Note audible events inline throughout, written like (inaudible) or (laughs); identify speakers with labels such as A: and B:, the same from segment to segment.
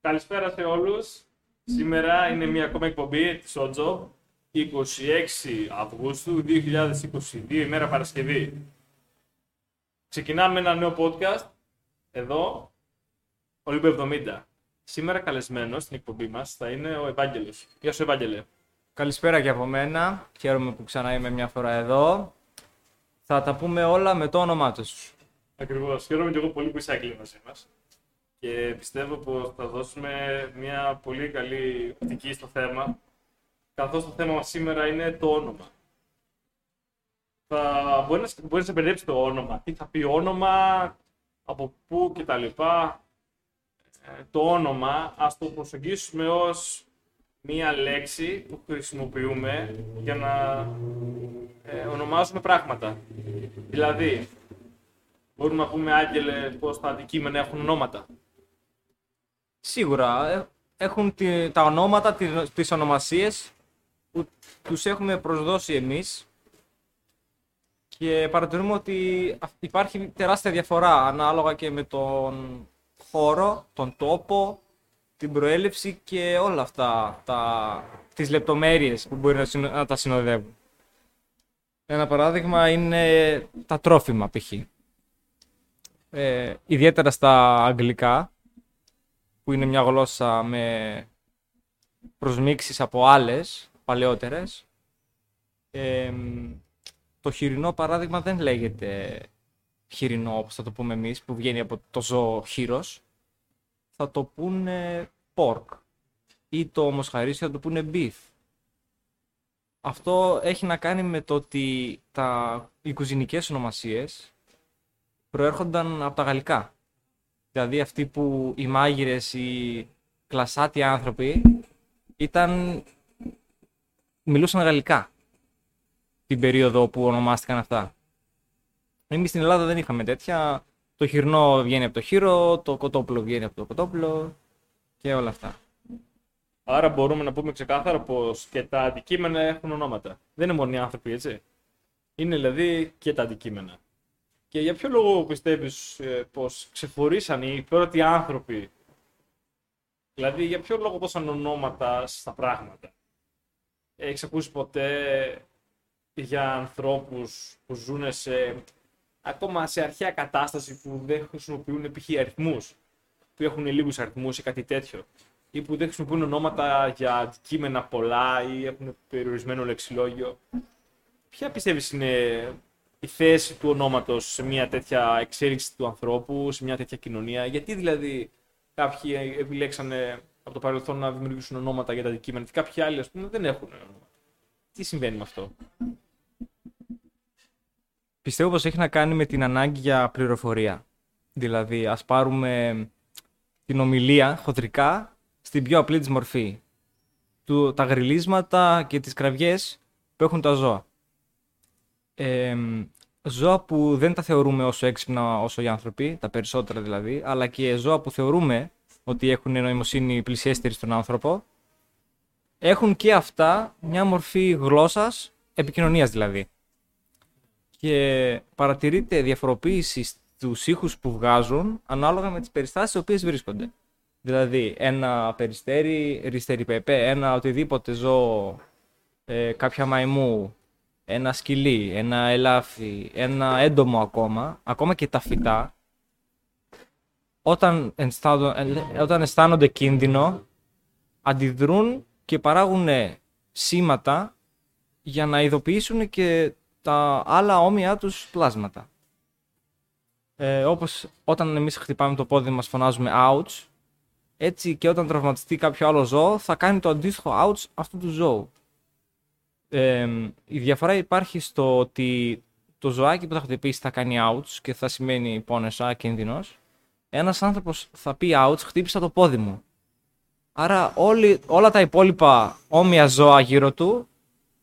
A: Καλησπέρα σε όλους. Σήμερα είναι μια ακόμα εκπομπή της OJOB, 26 Αυγούστου 2022, ημέρα Παρασκευή. Ξεκινάμε ένα νέο podcast, εδώ, Ολύμπιο 70. Σήμερα καλεσμένος στην εκπομπή μας θα είναι ο Ευάγγελος. Γεια σου Ευάγγελε.
B: Καλησπέρα και από μένα. Χαίρομαι που ξανά είμαι μια φορά εδώ. Θα τα πούμε όλα με το όνομά τους.
A: Ακριβώς. Χαίρομαι και εγώ πολύ που είσαι άγγελος μαζί μας. Και πιστεύω πως θα δώσουμε μια πολύ καλή οπτική στο θέμα, καθώς το θέμα μας σήμερα είναι το όνομα. Θα μπορεί να, μπορεί να σε μπερδέψει το όνομα. Τι θα πει όνομα, από πού κτλ. Ε, το όνομα, ας το προσεγγίσουμε ως μία λέξη που χρησιμοποιούμε για να ε, ονομάζουμε πράγματα. Δηλαδή, μπορούμε να πούμε, Άγγελε, πώς τα αντικείμενα έχουν ονόματα.
B: Σίγουρα ε, έχουν τη- τα ονόματα, τις, τις ονομασίες που τους έχουμε προσδώσει εμείς και παρατηρούμε ότι αυ- υπάρχει τεράστια διαφορά ανάλογα και με τον χώρο, τον τόπο, την προέλευση και όλα αυτά τα, τις λεπτομέρειες που μπορεί να, συνο- να τα συνοδεύουν. Ένα παράδειγμα είναι τα τρόφιμα π.χ. Ε, ιδιαίτερα στα αγγλικά που είναι μια γλώσσα με προσμίξεις από άλλες παλαιότερες. Ε, το χοιρινό παράδειγμα δεν λέγεται χοιρινό όπως θα το πούμε εμείς που βγαίνει από το ζώο χείρος. Θα το πούνε pork ή το μοσχαρίσιο θα το πούνε beef. Αυτό έχει να κάνει με το ότι τα, οι κουζινικές ονομασίες προέρχονταν από τα γαλλικά. Δηλαδή αυτοί που οι μάγειρες, οι κλασάτοι άνθρωποι ήταν... μιλούσαν γαλλικά την περίοδο που ονομάστηκαν αυτά. Εμείς στην Ελλάδα δεν είχαμε τέτοια. Το χοιρνό βγαίνει από το χείρο, το κοτόπουλο βγαίνει από το κοτόπουλο και όλα αυτά.
A: Άρα μπορούμε να πούμε ξεκάθαρα πως και τα αντικείμενα έχουν ονόματα. Δεν είναι μόνο οι άνθρωποι, έτσι. Είναι δηλαδή και τα αντικείμενα. Και για ποιο λόγο πιστεύεις ε, πως ξεχωρίσαν οι πρώτοι άνθρωποι; Δηλαδή για ποιο λόγο δώσαν ονόματα στα πράγματα; Έχεις ακούσει ποτέ για ανθρώπους που ζουν σε ακόμα σε αρχαία κατάσταση που δεν χρησιμοποιούν π.χ. αριθμούς, που έχουν λίγους αριθμούς ή κάτι τέτοιο; Ή που δεν χρησιμοποιούν ονόματα για αντικείμενα πολλά ή έχουν περιορισμένο λεξιλόγιο; Ποια πιστεύεις είναι η θέση του ονόματος σε μια τέτοια εξέλιξη του ανθρώπου, σε μια τέτοια κοινωνία. Γιατί δηλαδή κάποιοι επιλέξανε από το παρελθόν να δημιουργήσουν ονόματα για τα αντικείμενα και κάποιοι άλλοι ας πούμε δεν έχουν ονόματα. Τι συμβαίνει με αυτό;
B: Πιστεύω πως έχει να κάνει με την ανάγκη για πληροφορία. Δηλαδή, ας πάρουμε την ομιλία χοντρικά στην πιο απλή της μορφή. Του, τα γριλίσματα και τις κραυγές που έχουν τα ζώα. Ε, ζώα που δεν τα θεωρούμε όσο έξυπνα όσο οι άνθρωποι, τα περισσότερα δηλαδή, αλλά και ζώα που θεωρούμε ότι έχουν νοημοσύνη πλησιέστερη στον άνθρωπο, έχουν και αυτά μια μορφή γλώσσας, επικοινωνίας δηλαδή και παρατηρείται διαφοροποίηση στους ήχους που βγάζουν ανάλογα με τις περιστάσεις στις οποίες βρίσκονται. Δηλαδή, ένα περιστέρι, ριστερι πεπέ, ένα οτιδήποτε ζώο, ε, κάποια μαϊμού, ένα σκυλί, ένα ελάφι, ένα έντομο ακόμα, ακόμα και τα φυτά, όταν, αισθάνονται, ε, όταν αισθάνονται κίνδυνο, αντιδρούν και παράγουν σήματα για να ειδοποιήσουν και τα άλλα όμοιά τους πλάσματα. Ε, όπως όταν εμείς χτυπάμε το πόδι μας φωνάζουμε ouch, έτσι και όταν τραυματιστεί κάποιο άλλο ζώο θα κάνει το αντίστοιχο ouch αυτού του ζώου. Ε, η διαφορά υπάρχει στο ότι το ζωάκι που θα χτυπήσει θα κάνει ouch και θα σημαίνει πόνεσα, κίνδυνος. Ένας άνθρωπος θα πει ouch, χτύπησα το πόδι μου. Άρα όλοι, όλα τα υπόλοιπα όμοια ζώα γύρω του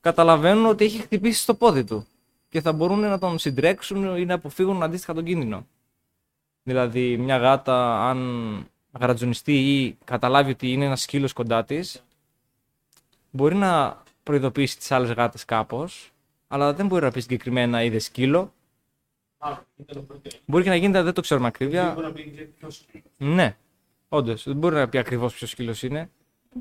B: καταλαβαίνουν ότι έχει χτυπήσει στο πόδι του και θα μπορούν να τον συντρέξουν ή να αποφύγουν αντίστοιχα τον κίνδυνο. Δηλαδή, μια γάτα, αν γρατζουνιστεί ή καταλάβει ότι είναι ένας σκύλος κοντά της, μπορεί να προειδοποιήσει τις άλλες γάτες κάπως, αλλά δεν μπορεί να πει συγκεκριμένα είδε σκύλο. Μπορεί και να γίνεται, δεν το ξέρουμε ακρίβεια. Ναι. Όντως, δεν μπορεί να πει ακριβώς ποιος σκύλος είναι.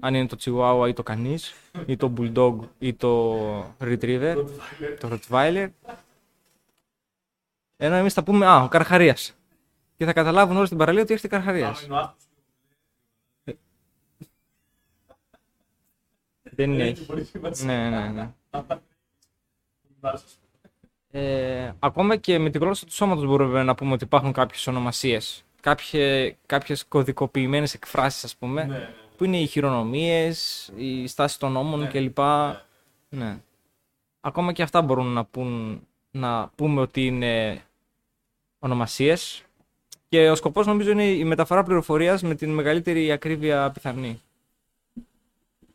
B: Αν είναι το Chihuahua ή το κανεί, ή το Bulldog ή το Retriever, το Rottweiler. Ενώ εμείς θα πούμε, Α, ο Καρχαρίας. Και θα καταλάβουν όλοι στην παραλία ότι έρχεται Καρχαρίας. Δεν είναι έχει. Ναι, ναι, ναι. Ε, ακόμα και με τη γλώσσα του σώματος μπορούμε να πούμε ότι υπάρχουν κάποιες ονομασίες. Κάποιε, κάποιες κωδικοποιημένες εκφράσεις, ας πούμε,
A: Ναι, ναι.
B: που είναι οι χειρονομίες, η στάση των νόμων
A: Ναι,
B: κλπ. Ναι. Ακόμα και αυτά μπορούν να, πούν, να πούμε ότι είναι ονομασίες. Και ο σκοπός νομίζω είναι η μεταφορά πληροφορίας με την μεγαλύτερη ακρίβεια πιθανή.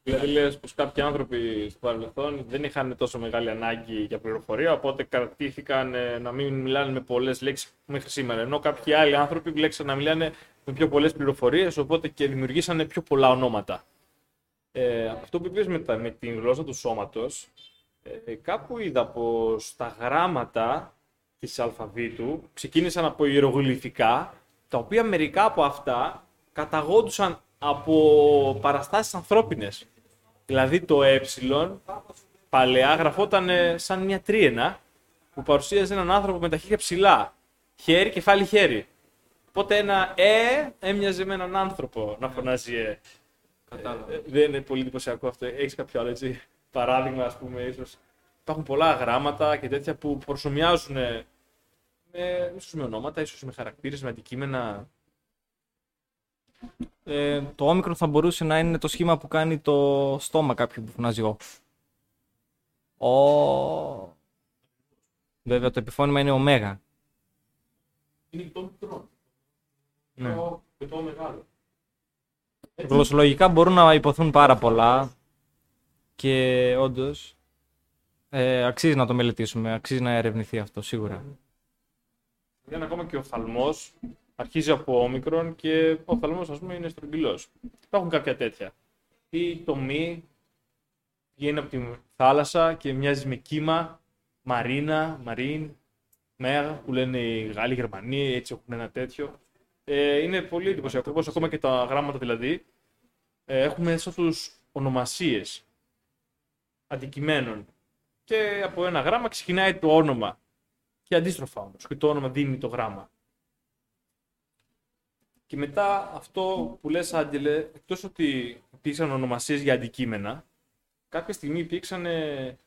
A: Δηλαδή λες πως κάποιοι άνθρωποι στο παρελθόν δεν είχαν τόσο μεγάλη ανάγκη για πληροφορία, οπότε κρατήθηκαν ε, να μην μιλάνε με πολλές λέξεις μέχρι σήμερα. Ενώ κάποιοι άλλοι άνθρωποι βλέξαν να μιλάνε με πιο πολλές πληροφορίες, οπότε και δημιουργήσανε πιο πολλά ονόματα. Ε, αυτό που είπες με, τα- με την γλώσσα του σώματος, ε, κάπου είδα πως τα γράμματα της αλφαβήτου ξεκίνησαν από ιερογλυφικά, τα οποία μερικά από αυτά καταγόντουσαν από παραστάσεις ανθρώπινες. Δηλαδή το ε παλαιά γραφόταν ε, σαν μια τρίενα που παρουσίαζε έναν άνθρωπο με τα χέρια ψηλά. Χέρι, κεφάλι, χέρι. Οπότε ένα ε έμοιαζε με έναν άνθρωπο να φωνάζει ε.
B: Κατάλαβα.
A: Ε, Δεν είναι πολύ εντυπωσιακό αυτό. Έχεις κάποιο άλλο έτσι παράδειγμα, ας πούμε, ίσως. Υπάρχουν πολλά γράμματα και τέτοια που προσωμιάζουν ε, με, ίσως με ονόματα, ίσως με χαρακτήρες, με αντικείμενα.
B: Ε, το όμικρο θα μπορούσε να είναι το σχήμα που κάνει το στόμα κάποιου που φωνάζει ο. Ο. Βέβαια το επιφώνημα είναι ωμέγα.
A: Είναι και το μικρό.
B: Ναι.
A: Το- Και το μεγάλο.
B: Γλωσσολογικά μπορούν να υποθούν πάρα πολλά και όντως ε, αξίζει να το μελετήσουμε, αξίζει να ερευνηθεί αυτό σίγουρα.
A: Είναι ακόμα και ο φαλμό αρχίζει από όμικρον και ο φαλμό, ας πούμε, είναι στρογγυλός. Υπάρχουν κάποια τέτοια. Ή το μη βγαίνει από τη θάλασσα και μοιάζει με κύμα, μαρίνα, μαρίν, μέγα που λένε οι Γάλλοι, οι Γερμανοί, έτσι έχουν ένα τέτοιο. Ε, είναι πολύ εντυπωσιακό, όπως ακόμα και τα γράμματα δηλαδή, ε, έχουν μέσα τους ονομασίες αντικειμένων. Και από ένα γράμμα ξεκινάει το όνομα. Και αντίστροφα όμως, και το όνομα δίνει το γράμμα. Και μετά αυτό που λες Άγγελε, εκτός ότι υπήρξαν ονομασίες για αντικείμενα, κάποια στιγμή υπήρξαν ε,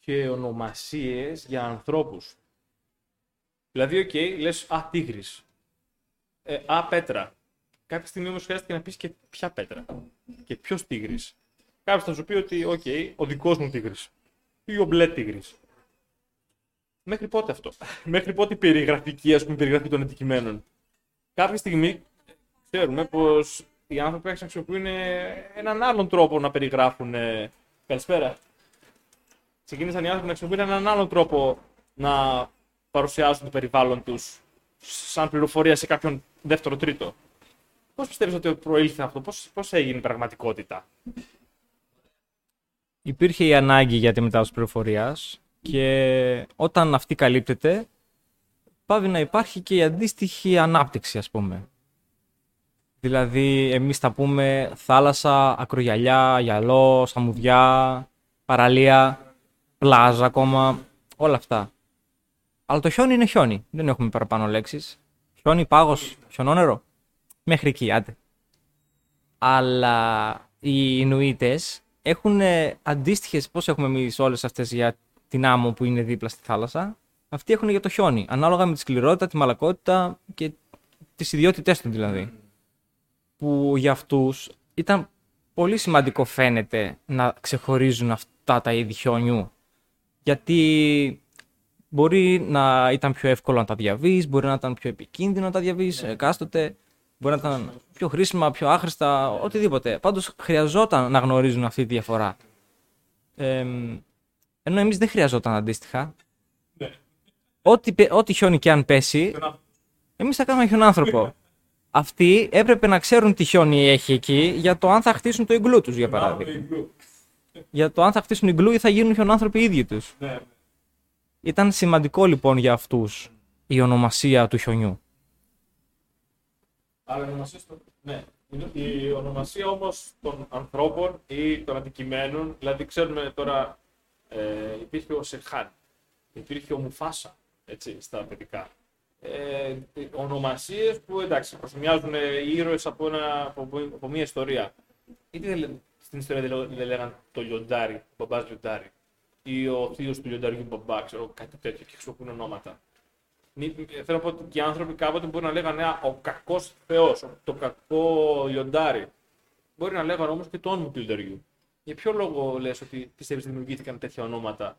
A: και ονομασίες για ανθρώπους. Δηλαδή, οκ, λες, α, τίγρης. Ε, α, πέτρα. Κάποια στιγμή όμως χρειάστηκε να πεις και ποια πέτρα. Και ποιος τίγρης. Κάποιος θα σου πει ότι, οκ, ο δικός μου τίγρης. Ή ο μπλε τίγρης. Μέχρι πότε αυτό; (laughs) Μέχρι πότε η περιγραφική, ας πούμε, περιγραφή των αντικειμένων; Κάποια στιγμή ξέρουμε πως οι άνθρωποι άρχισαν να χρησιμοποιούν ε, έναν άλλον τρόπο να περιγράφουν. ε, Καλησπέρα. Ξεκίνησαν οι άνθρωποι να χρησιμοποιούν έναν άλλον τρόπο να παρουσιάζουν το περιβάλλον τους σαν πληροφορία σε κάποιον δεύτερο τρίτο. Πώς πιστεύεις ότι προήλθε αυτό, πώς, πώς έγινε η πραγματικότητα;
B: Υπήρχε η ανάγκη για τη μετάδοση πληροφορίας και όταν αυτή καλύπτεται, πάβει να υπάρχει και η αντίστοιχη ανάπτυξη, ας πούμε. Δηλαδή, εμείς θα πούμε θάλασσα, ακρογιαλιά, γυαλό, σαμουδιά, παραλία, πλάζα ακόμα, όλα αυτά. Αλλά το χιόνι είναι χιόνι, δεν έχουμε παραπάνω λέξεις. Χιόνι, πάγος, χιονόνερο, μέχρι εκεί, άντε. Αλλά οι Ινουίτες έχουν αντίστοιχες, πώς έχουμε εμείς όλες αυτές για την άμμο που είναι δίπλα στη θάλασσα, αυτοί έχουν για το χιόνι. Ανάλογα με τη σκληρότητα, τη μαλακότητα και τις ιδιότητές τους δηλαδή. Που για αυτούς ήταν πολύ σημαντικό φαίνεται να ξεχωρίζουν αυτά τα είδη χιόνιου. Γιατί μπορεί να ήταν πιο εύκολο να τα διαβείς, μπορεί να ήταν πιο επικίνδυνο να τα διαβείς εκάστοτε, μπορεί να ήταν πιο χρήσιμα, πιο άχρηστα, οτιδήποτε. Πάντως χρειαζόταν να γνωρίζουν αυτή τη διαφορά. Ε, ενώ εμείς δεν χρειαζόταν αντίστοιχα.
A: Ναι.
B: Ό,τι, πε- ό,τι χιόνι και αν πέσει, εμείς θα κάνουμε χιονάνθρωπο. Αυτοί έπρεπε να ξέρουν τι χιόνι έχει εκεί για το αν θα χτίσουν το iglu τους, για παράδειγμα. Για το αν θα χτίσουν iglu ή θα γίνουν χιονάνθρωποι οι ίδιοι τους.
A: Ναι.
B: Ήταν σημαντικό λοιπόν για αυτούς η ονομασία του χιονιού.
A: Άρα ονομασίες το- Ναι. Η ονομασία όμως των ανθρώπων ή των αντικειμένων, δηλαδή ξέρουμε τώρα, ε, υπήρχε ο Σεχάν, υπήρχε ο Μουφάσα, έτσι, στα παιδικά. Ε, ονομασίες που εντάξει, προσωμιάζουν ήρωες από, ένα, από, από μια ιστορία. Γιατί δεν, λέ- στην ιστορία δεν, λέ- δεν λέγανε το λιοντάρι, ο μπαμπάς λιοντάρι, ή ο θείος του λιονταριού μπαμπάς, ξέρω, κάτι τέτοιο και χρησιμοποιούν ονόματα. Μη- Θέλω να πω ότι και οι άνθρωποι κάποτε μπορεί να λέγανε «Α, ο κακός Θεός, το κακό λιοντάρι. Μπορεί να λέγανε όμως και το όνομα του λιονταριού. Για ποιο λόγο λες ότι πιστεύεις ότι δημιουργήθηκαν τέτοια ονόματα;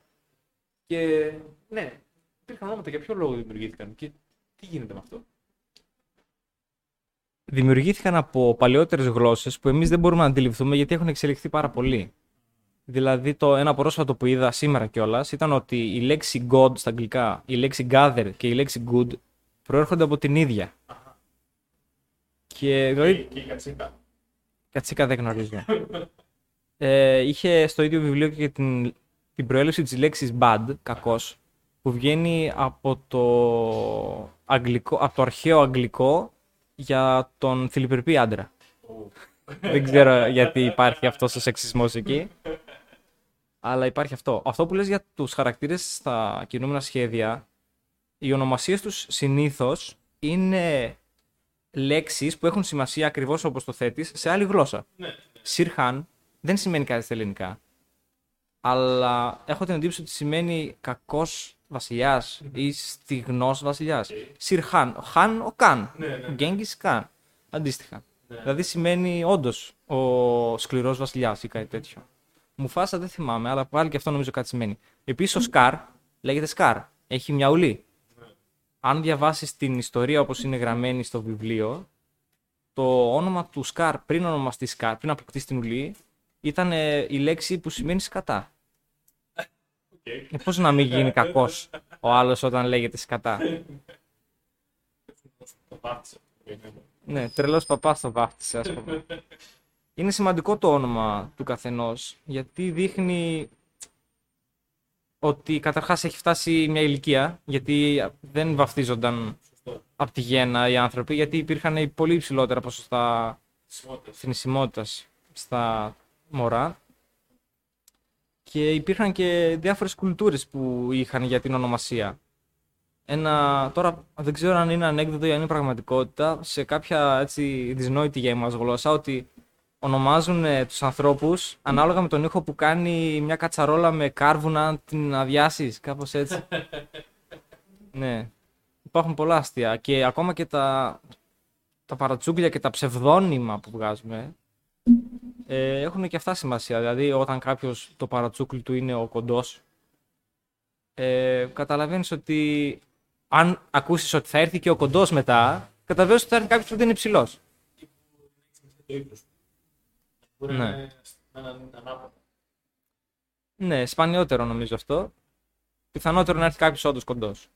A: Και ναι, υπήρχαν ονόματα για ποιο λόγο δημιουργήθηκαν και τι γίνεται με αυτό;
B: Δημιουργήθηκαν από παλαιότερες γλώσσες που εμείς δεν μπορούμε να αντιληφθούμε γιατί έχουν εξελιχθεί πάρα πολύ. Δηλαδή, το ένα πρόσφατο που είδα σήμερα κιόλας ήταν ότι η λέξη God στα αγγλικά, η λέξη gather και η λέξη good προέρχονται από την ίδια. Και δηλαδή,
A: Και η κατσίκα.
B: Κατσίκα δεν γνωρίζω. ε, είχε στο ίδιο βιβλίο και την, την προέλευση της λέξης bad, κακός, που βγαίνει από το, αγγλικό, από το αρχαίο αγγλικό για τον θηλυπηρπή άντρα. δεν ξέρω γιατί υπάρχει αυτός ο σεξισμός εκεί. Αλλά υπάρχει αυτό. Αυτό που λες για τους χαρακτήρες στα κινούμενα σχέδια, οι ονομασίες τους συνήθως είναι λέξεις που έχουν σημασία ακριβώς όπως το θέτεις σε άλλη γλώσσα.
A: Ναι.
B: Σιρχάν δεν σημαίνει κάτι στα ελληνικά. Αλλά έχω την εντύπωση ότι σημαίνει κακός βασιλιάς ή στιγνός βασιλιάς. Σιρχάν. Ο Χάν ο Καν.
A: Ναι, ναι.
B: Ο Γκέγκης Καν. Αντίστοιχα.
A: Ναι.
B: Δηλαδή σημαίνει όντως ο σκληρός βασιλιάς ή κάτι τέτοιο. Μουφάσα δεν θυμάμαι, αλλά πάλι και αυτό νομίζω κάτι σημαίνει. Επίσης ο Σκάρ λέγεται Σκάρ. Έχει μια ουλή. Αν διαβάσεις την ιστορία όπως είναι γραμμένη στο βιβλίο, το όνομα του Σκάρ πριν ονομαστεί Σκάρ, πριν αποκτήσει την ουλή, ήταν ε, η λέξη που σημαίνει σκατά.
A: Οκ.
B: Ε, Πώς να μην γίνει κακός ο άλλος όταν λέγεται σκατά;
A: Το πάτησα.
B: Ναι, τρελός παπάς το βάφτισε, ας πούμε. Είναι σημαντικό το όνομα του καθενός γιατί δείχνει ότι καταρχάς έχει φτάσει μια ηλικία γιατί δεν βαφτίζονταν
A: Σωστό.
B: από τη γέννα οι άνθρωποι γιατί υπήρχαν πολύ υψηλότερα ποσοστά
A: Σημότητας.
B: θνησιμότητας στα μωρά και υπήρχαν και διάφορες κουλτούρες που είχαν για την ονομασία. Ένα, τώρα δεν ξέρω αν είναι ανέκδοτο ή αν είναι πραγματικότητα, σε κάποια έτσι δυσνόητη για εμάς γλώσσα, ότι ονομάζουν ε, τους ανθρώπους ανάλογα με τον ήχο που κάνει μια κατσαρόλα με κάρβουνα αν την αδειάσεις, κάπως έτσι. (laughs) ναι. Υπάρχουν πολλά αστεία και ακόμα και τα, τα παρατσούκλια και τα ψευδόνυμα που βγάζουμε ε, έχουν και αυτά σημασία. Δηλαδή, όταν κάποιος το παρατσούκλι του είναι ο κοντός, ε, καταλαβαίνεις ότι αν ακούσεις ότι θα έρθει και ο κοντός μετά, καταλαβαίνεις ότι θα έρθει κάποιος που δεν είναι ψηλό.
A: Το ύψος. Μπορεί
B: Ναι.
A: να είναι να είναι ανάποδα.
B: Ναι, σπανιότερο νομίζω αυτό. Πιθανότερο να έρθει κάποιος όντως κοντός.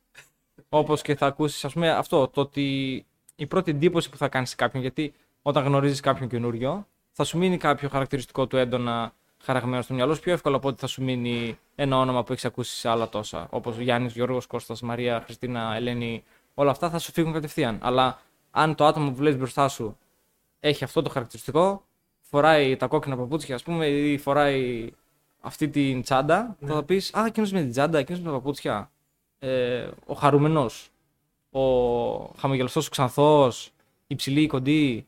B: Όπως και θα ακούσεις, ας πούμε, αυτό το ότι η πρώτη εντύπωση που θα κάνεις σε κάποιον, γιατί όταν γνωρίζεις κάποιον καινούριο, θα σου μείνει κάποιο χαρακτηριστικό του έντονα χαραγμένο στο μυαλό σου; Πιο εύκολα από ότι θα σου μείνει ένα όνομα που έχεις ακούσει σε άλλα τόσα. Όπως Γιάννης, Γιώργος, Κώστας, Μαρία, Χριστίνα, Ελένη, όλα αυτά θα σου φύγουν κατευθείαν. Αλλά αν το άτομο που βλέπεις μπροστά σου έχει αυτό το χαρακτηριστικό, φοράει τα κόκκινα παπούτσια, ας πούμε, ή φοράει αυτή την τσάντα, θα πεις Α, εκείνος με την τσάντα, εκείνος με τα παπούτσια. Ε, ο χαρούμενος, ο χαμογελαστός, ο ξανθός, η ψηλή, η κοντή.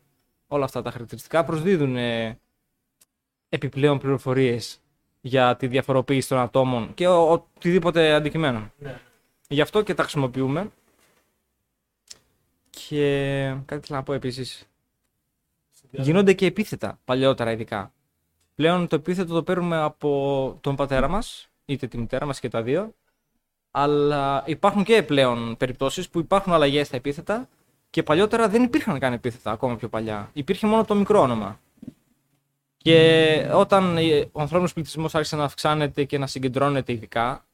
B: Όλα αυτά τα χαρακτηριστικά προσδίδουν ε, επιπλέον πληροφορίες για τη διαφοροποίηση των ατόμων και ο, οτιδήποτε αντικειμένο.
A: Ναι.
B: Γι' αυτό και τα χρησιμοποιούμε. Και κάτι θέλω να πω επίσης. Γίνονται και επίθετα παλιότερα ειδικά. Πλέον το επίθετο το παίρνουμε από τον πατέρα μας, είτε τη μητέρα μας και τα δύο. Αλλά υπάρχουν και πλέον περιπτώσεις που υπάρχουν αλλαγές στα επίθετα και παλιότερα δεν υπήρχαν καν επίθετα ακόμα πιο παλιά. Υπήρχε μόνο το μικρό όνομα. Και όταν ε, ο ανθρώπινος πληθυσμός άρχισε να αυξάνεται και να συγκεντρώνεται ειδικά,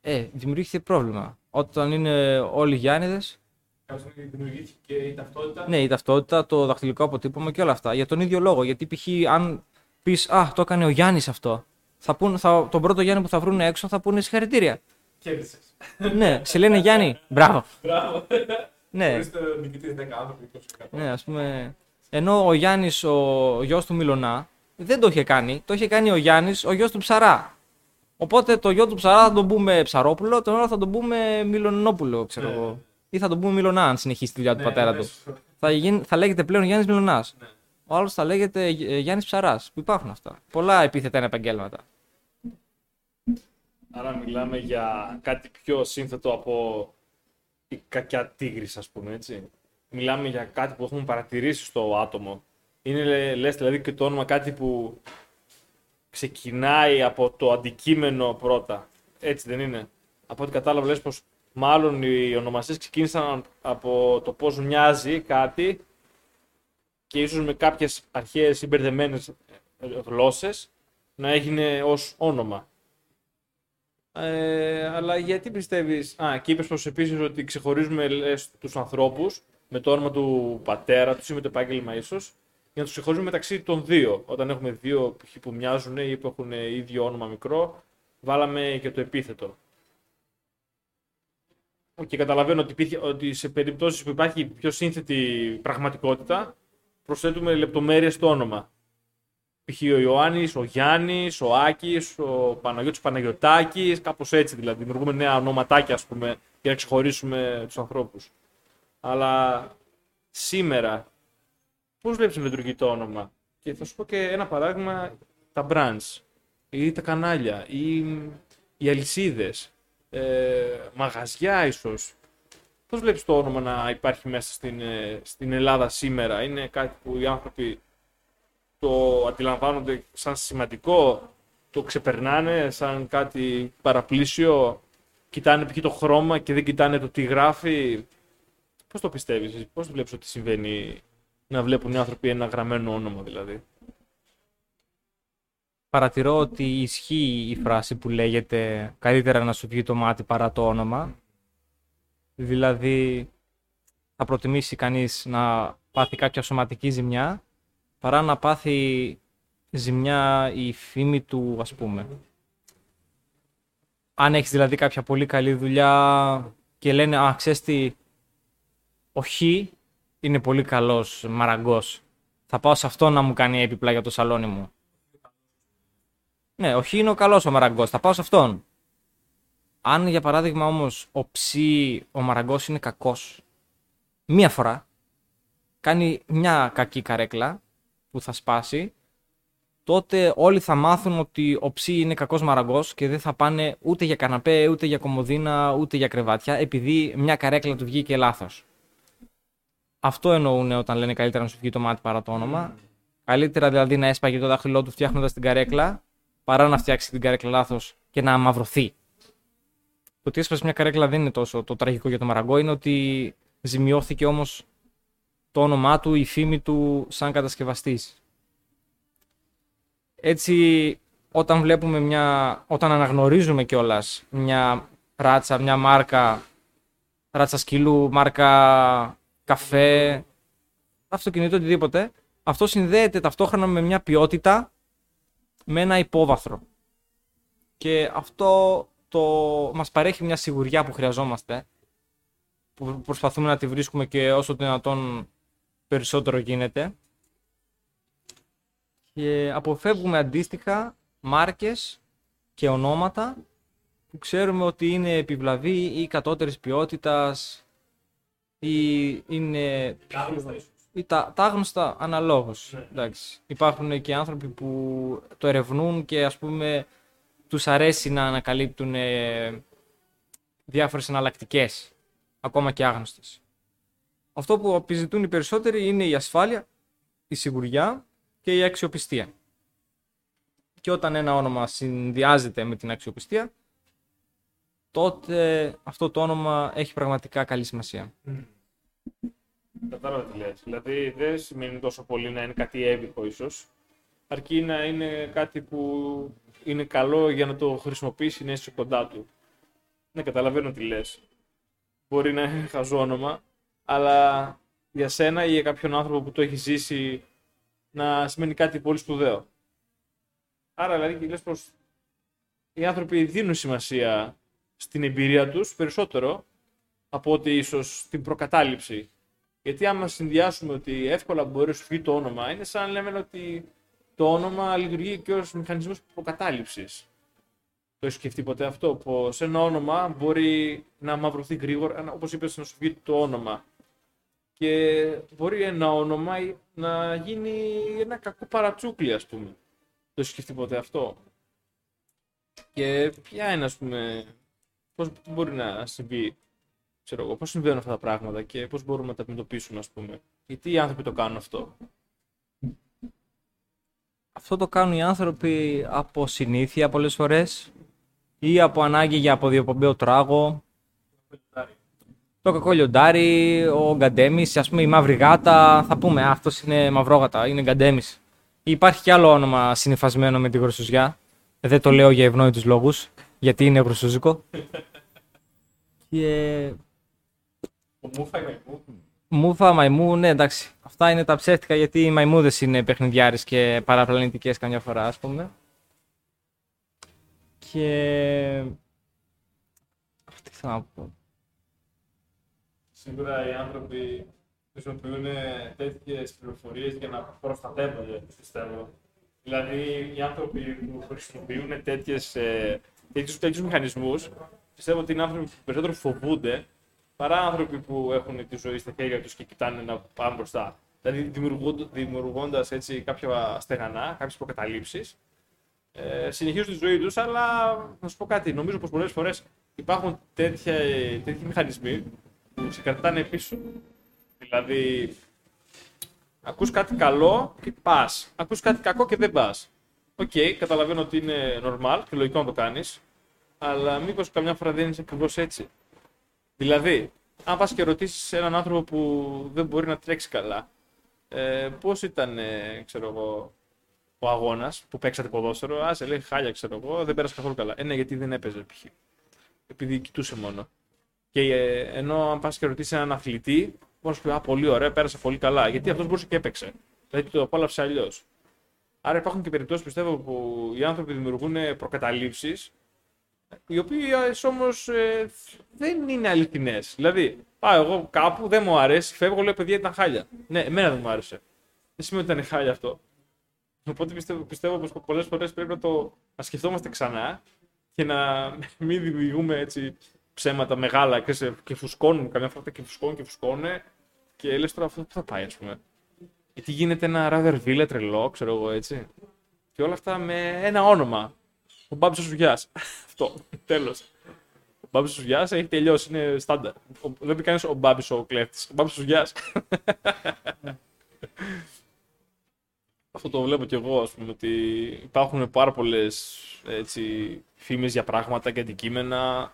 B: ε, δημιουργήθηκε πρόβλημα. Όταν είναι όλοι Γιάννηδε,
A: Κάποια στιγμή δημιουργήθηκε και η ταυτότητα.
B: ναι, η ταυτότητα, το δαχτυλικό αποτύπωμα και όλα αυτά. Για τον ίδιο λόγο. Γιατί π.χ. αν πεις Α, το έκανε ο Γιάννης αυτό, θα πούν, θα, τον πρώτο Γιάννη που θα βρουν έξω θα πούνε συγχαρητήρια.
A: Κέρδισες.
B: ναι, σε λένε Γιάννη. Μπράβο.
A: Μπράβο.
B: Ναι,
A: Ορίστε νικητή 10 άνθρωποι, 20
B: ναι, ας πούμε. Ενώ ο Γιάννης, ο γιος του Μιλονά, δεν το είχε κάνει. Το είχε κάνει ο Γιάννης, ο γιος του Ψαρά. Οπότε το γιο του Ψαρά θα τον πούμε Ψαρόπουλο, τον άλλο θα τον πούμε Μιλονόπουλο, ξέρω
A: Ναι.
B: εγώ. Ή θα τον πούμε Μιλονά, αν συνεχίσει τη δουλειά του
A: Ναι,
B: πατέρα
A: ναι,
B: του.
A: σωστό.
B: Θα, γίνει, θα λέγεται πλέον Γιάννης Μιλονά.
A: Ναι.
B: Ο άλλος θα λέγεται Γιάννης Ψαράς. Που υπάρχουν αυτά. Πολλά επίθετα είναι επαγγέλματα.
A: Άρα μιλάμε για κάτι πιο σύνθετο από η κακιά τίγρης, ας πούμε, έτσι. Μιλάμε για κάτι που έχουμε παρατηρήσει στο άτομο. Είναι, λέ- λες, δηλαδή, και το όνομα κάτι που ξεκινάει από το αντικείμενο πρώτα. Έτσι δεν είναι. Από ό,τι κατάλαβα, λες πως μάλλον οι ονομασίες ξεκίνησαν από το πώς μοιάζει κάτι και ίσως με κάποιες αρχαίες ή μπερδεμένες ε, γλώσσες να έγινε ως όνομα. Ε, αλλά γιατί πιστεύει. Α, και είπες πω επίσης ότι ξεχωρίζουμε λες, τους ανθρώπους με το όνομα του πατέρα τους ή με το επάγγελμα ίσως, για να τους ξεχωρίζουμε μεταξύ των δύο. Όταν έχουμε δύο π.χ. που μοιάζουν ή που έχουν ίδιο όνομα μικρό, βάλαμε και το επίθετο. Και καταλαβαίνω ότι, υπήρχε, ότι σε περιπτώσεις που υπάρχει πιο σύνθετη πραγματικότητα, προσθέτουμε λεπτομέρειες στο όνομα. Π.χ. ο Ιωάννης, ο Γιάννης, ο Άκης, ο Παναγιώτης Παναγιωτάκης, κάπως έτσι δηλαδή. Δημιουργούμε νέα ονοματάκια, ας πούμε, για να ξεχωρίσουμε τους ανθρώπους. Αλλά σήμερα, πώς βλέπεις να λειτουργεί το όνομα; Και θα σου πω και ένα παράδειγμα, τα brands, ή τα κανάλια, ή οι αλυσίδες, ε, μαγαζιά ίσως. Πώς βλέπεις το όνομα να υπάρχει μέσα στην, ε, στην Ελλάδα σήμερα; Είναι κάτι που οι άνθρωποι το αντιλαμβάνονται σαν σημαντικό, το ξεπερνάνε σαν κάτι παραπλήσιο, κοιτάνε π.χ. το χρώμα και δεν κοιτάνε το τι γράφει. Πώς το πιστεύεις, εσύ, πώς βλέπεις ότι συμβαίνει να βλέπουν οι άνθρωποι ένα γραμμένο όνομα δηλαδή;
B: Παρατηρώ ότι ισχύει η φράση που λέγεται καλύτερα να σου βγει το μάτι παρά το όνομα. Δηλαδή, θα προτιμήσει κανείς να πάθει κάποια σωματική ζημιά παρά να πάθει ζημιά η φήμη του, ας πούμε. Αν έχεις δηλαδή κάποια πολύ καλή δουλειά και λένε «Α, ξέρεις τι, ο Χ είναι πολύ καλός μαραγκός. Θα πάω σε αυτό να μου κάνει έπιπλα για το σαλόνι μου». Ναι, ο Χ είναι ο καλός ο μαραγκός, θα πάω σε αυτόν. Αν για παράδειγμα όμως ο Ψ, ο μαραγκός είναι κακός, μία φορά, κάνει μια κακή καρέκλα που θα σπάσει, τότε όλοι θα μάθουν ότι ο ψι είναι κακός μαραγκός και δεν θα πάνε ούτε για καναπέ, ούτε για κομμωδίνα, ούτε για κρεβάτια, επειδή μια καρέκλα του βγήκε λάθος. Αυτό εννοούν όταν λένε καλύτερα να σου βγει το μάτι παρά το όνομα. Καλύτερα δηλαδή να έσπαγε το δάχτυλό του φτιάχνοντας την καρέκλα, παρά να φτιάξει την καρέκλα λάθος και να αμαυρωθεί. Το ότι έσπασε μια καρέκλα δεν είναι τόσο το τραγικό για το μαραγκό, είναι ότι ζημιώθηκε όμως το όνομά του, η φήμη του σαν κατασκευαστής. Έτσι, όταν βλέπουμε μια, όταν αναγνωρίζουμε κιόλας μια ράτσα, μια μάρκα, ράτσα σκύλου, μάρκα καφέ, αυτοκινήτο, οτιδήποτε, αυτό συνδέεται ταυτόχρονα με μια ποιότητα, με ένα υπόβαθρο. Και αυτό το, μας παρέχει μια σιγουριά που χρειαζόμαστε, που προσπαθούμε να τη βρίσκουμε και όσο το δυνατόν περισσότερο γίνεται και αποφεύγουμε αντίστοιχα μάρκες και ονόματα που ξέρουμε ότι είναι επιβλαβή ή κατώτερης ποιότητας ή είναι ή τα, τα άγνωστα αναλόγως. Εντάξει. Υπάρχουν και άνθρωποι που το ερευνούν και ας πούμε τους αρέσει να ανακαλύπτουν ε, διάφορες εναλλακτικές, ακόμα και άγνωστες. Αυτό που επιζητούν οι περισσότεροι είναι η ασφάλεια, η σιγουριά και η αξιοπιστία. Και όταν ένα όνομα συνδυάζεται με την αξιοπιστία, τότε αυτό το όνομα έχει πραγματικά καλή σημασία.
A: Κατάλαβα τι λες. Δηλαδή δεν σημαίνει τόσο πολύ να είναι κάτι έβυχο ίσως, αρκεί να είναι κάτι που είναι καλό για να το χρησιμοποιήσει, να είσαι κοντά του. Ναι, καταλαβαίνω τι λες. Μπορεί να είναι χαζό όνομα, αλλά για σένα ή για κάποιον άνθρωπο που το έχει ζήσει να σημαίνει κάτι πολύ σπουδαίο. Άρα δηλαδή και λες πως οι άνθρωποι δίνουν σημασία στην εμπειρία τους περισσότερο από ότι ίσως στην προκατάληψη Γιατί άμα συνδυάσουμε ότι εύκολα μπορεί να σου βγει το όνομα, είναι σαν να λέμε ότι το όνομα λειτουργεί και ως μηχανισμός προκατάληψης. Το έχεις σκεφτεί ποτέ αυτό, πως ένα όνομα μπορεί να μαυρωθεί γρήγορα, όπως είπες, να σου βγει το όνομα. Και μπορεί ένα όνομα να γίνει ένα κακό παρατσούκλι, ας πούμε. Το έχεις σκεφτεί ποτέ αυτό; Και ποια είναι, ας πούμε, πώς μπορεί να συμβεί, ξέρω εγώ, πώς συμβαίνουν αυτά τα πράγματα και πώς μπορούμε να τα αντιμετωπίσουμε, ας πούμε. Γιατί οι άνθρωποι το κάνουν αυτό;
B: Αυτό το κάνουν οι άνθρωποι από συνήθεια πολλές φορές ή από ανάγκη για αποδιοπομπαίο τράγο. Το κακό λιοντάρι, ο γκαντέμις, ας πούμε η μαύρη γάτα, θα πούμε «Α, αυτός είναι μαυρόγατα, είναι γκαντέμις. Υπάρχει και άλλο όνομα συνυφασμένο με τη γροσουζιά. Δεν το λέω για ευνόητους λόγους, γιατί είναι γροσουζικό. και
A: Ο Μούφα είναι
B: Μούφα, μαϊμού, ναι εντάξει. Αυτά είναι τα ψεύτικα γιατί οι μαϊμούδες είναι παιχνιδιάρες και παραπλανητικές καμιά φορά, ας πούμε. Και. Αχ, Τι θέλω να πω.
A: Σίγουρα οι άνθρωποι χρησιμοποιούν τέτοιες πληροφορίες για να προστατεύονται, πιστεύω. Δηλαδή, οι άνθρωποι που χρησιμοποιούν τέτοιες, ε, τέτοιους, τέτοιους μηχανισμούς, πιστεύω ότι είναι άνθρωποι που περισσότερο φοβούνται παρά άνθρωποι που έχουν τη ζωή στα χέρια τους και κοιτάνε να πάνε μπροστά. Δηλαδή, δημιουργώντα δημιουργώντας έτσι κάποια στεγανά, κάποιες προκαταλήψεις, ε, συνεχίζουν τη ζωή τους, αλλά να σου πω κάτι, νομίζω πως πολλές φορές υπάρχουν τέτοια, τέτοιοι μηχανισμοί που σε κρατάνε πίσω. Δηλαδή, ακούς κάτι καλό και πας. Ακούς κάτι κακό και δεν πας. Οκ, καταλαβαίνω ότι είναι normal και λογικό να το κάνεις, αλλά μήπως καμιά φορά δεν είναι ακριβώς έτσι. Δηλαδή, αν πας και ρωτήσεις έναν άνθρωπο που δεν μπορεί να τρέξει καλά, ε, πώς ήταν, ε, ξέρω εγώ, ο αγώνας που παίξατε ποδόσφαιρο, α, σε λέει χάλια, ξέρω εγώ, δεν πέρασε καθόλου καλά. Ε, ναι, γιατί δεν έπαιζε, π.χ. Επειδή κοιτούσε μόνο. Και ε, ενώ αν πας και ρωτήσεις έναν αθλητή, μπορεί να σου πει Α, πολύ ωραία, πέρασε πολύ καλά. Γιατί αυτός μπορούσε και έπαιξε. Δηλαδή το απόλαυσε αλλιώς. Άρα υπάρχουν και περιπτώσεις πιστεύω που οι άνθρωποι δημιουργούν προκαταλήψεις, οι οποίες όμως δεν είναι αληθινές. Δηλαδή, πάω εγώ κάπου, δεν μου αρέσει, φεύγω, λέω παιδιά ήταν χάλια. Ναι, εμένα δεν μου άρεσε. Δεν σημαίνει ότι ήταν χάλια αυτό. Οπότε πιστεύω, πιστεύω πως πολλές φορές πρέπει να το να σκεφτόμαστε ξανά και να (laughs) μην δημιουργούμε έτσι ψέματα μεγάλα και, και φουσκώνουν καμιά φορά και φουσκώνουν και φουσκώνουν και λες τώρα αυτό που θα πάει ας πούμε. Γιατί γίνεται ένα rather ville τρελό, ξέρω εγώ έτσι. Και όλα αυτά με ένα όνομα. Ο Μπάμπης ο Σουγιάς. (laughs) αυτό. Τέλος. Ο Μπάμπης ο Σουγιάς έχει τελειώσει, είναι στάνταρ. Ο- Δεν πει κανείς ο Μπάμπης ο κλέφτης. Ο Μπάμπης ο Σουγιάς. (laughs) αυτό το βλέπω κι εγώ, ας πούμε, ότι υπάρχουν πάρα πολλές έτσι, φήμες για πράγματα και αντικείμενα.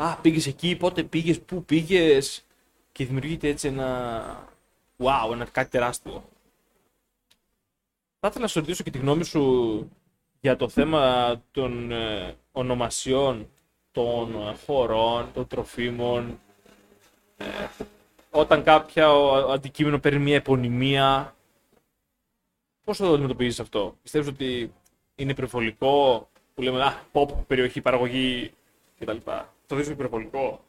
A: Α, πήγες εκεί, πότε πήγες, πού πήγες; Και δημιουργείται έτσι ένα wow, ένα κάτι τεράστιο. Θα ήθελα να σου ρωτήσω και τη γνώμη σου για το θέμα των ε, ονομασιών των ε, χωρών, των τροφίμων, ε, όταν κάποια ο, αντικείμενο παίρνει μια επωνυμία, Πώς το αντιμετωπίζεις αυτό, Πιστεύεις ότι είναι υπερβολικό που λέμε Α, pop, περιοχή, παραγωγή κτλ. Το βρίσκω υπερβολικό.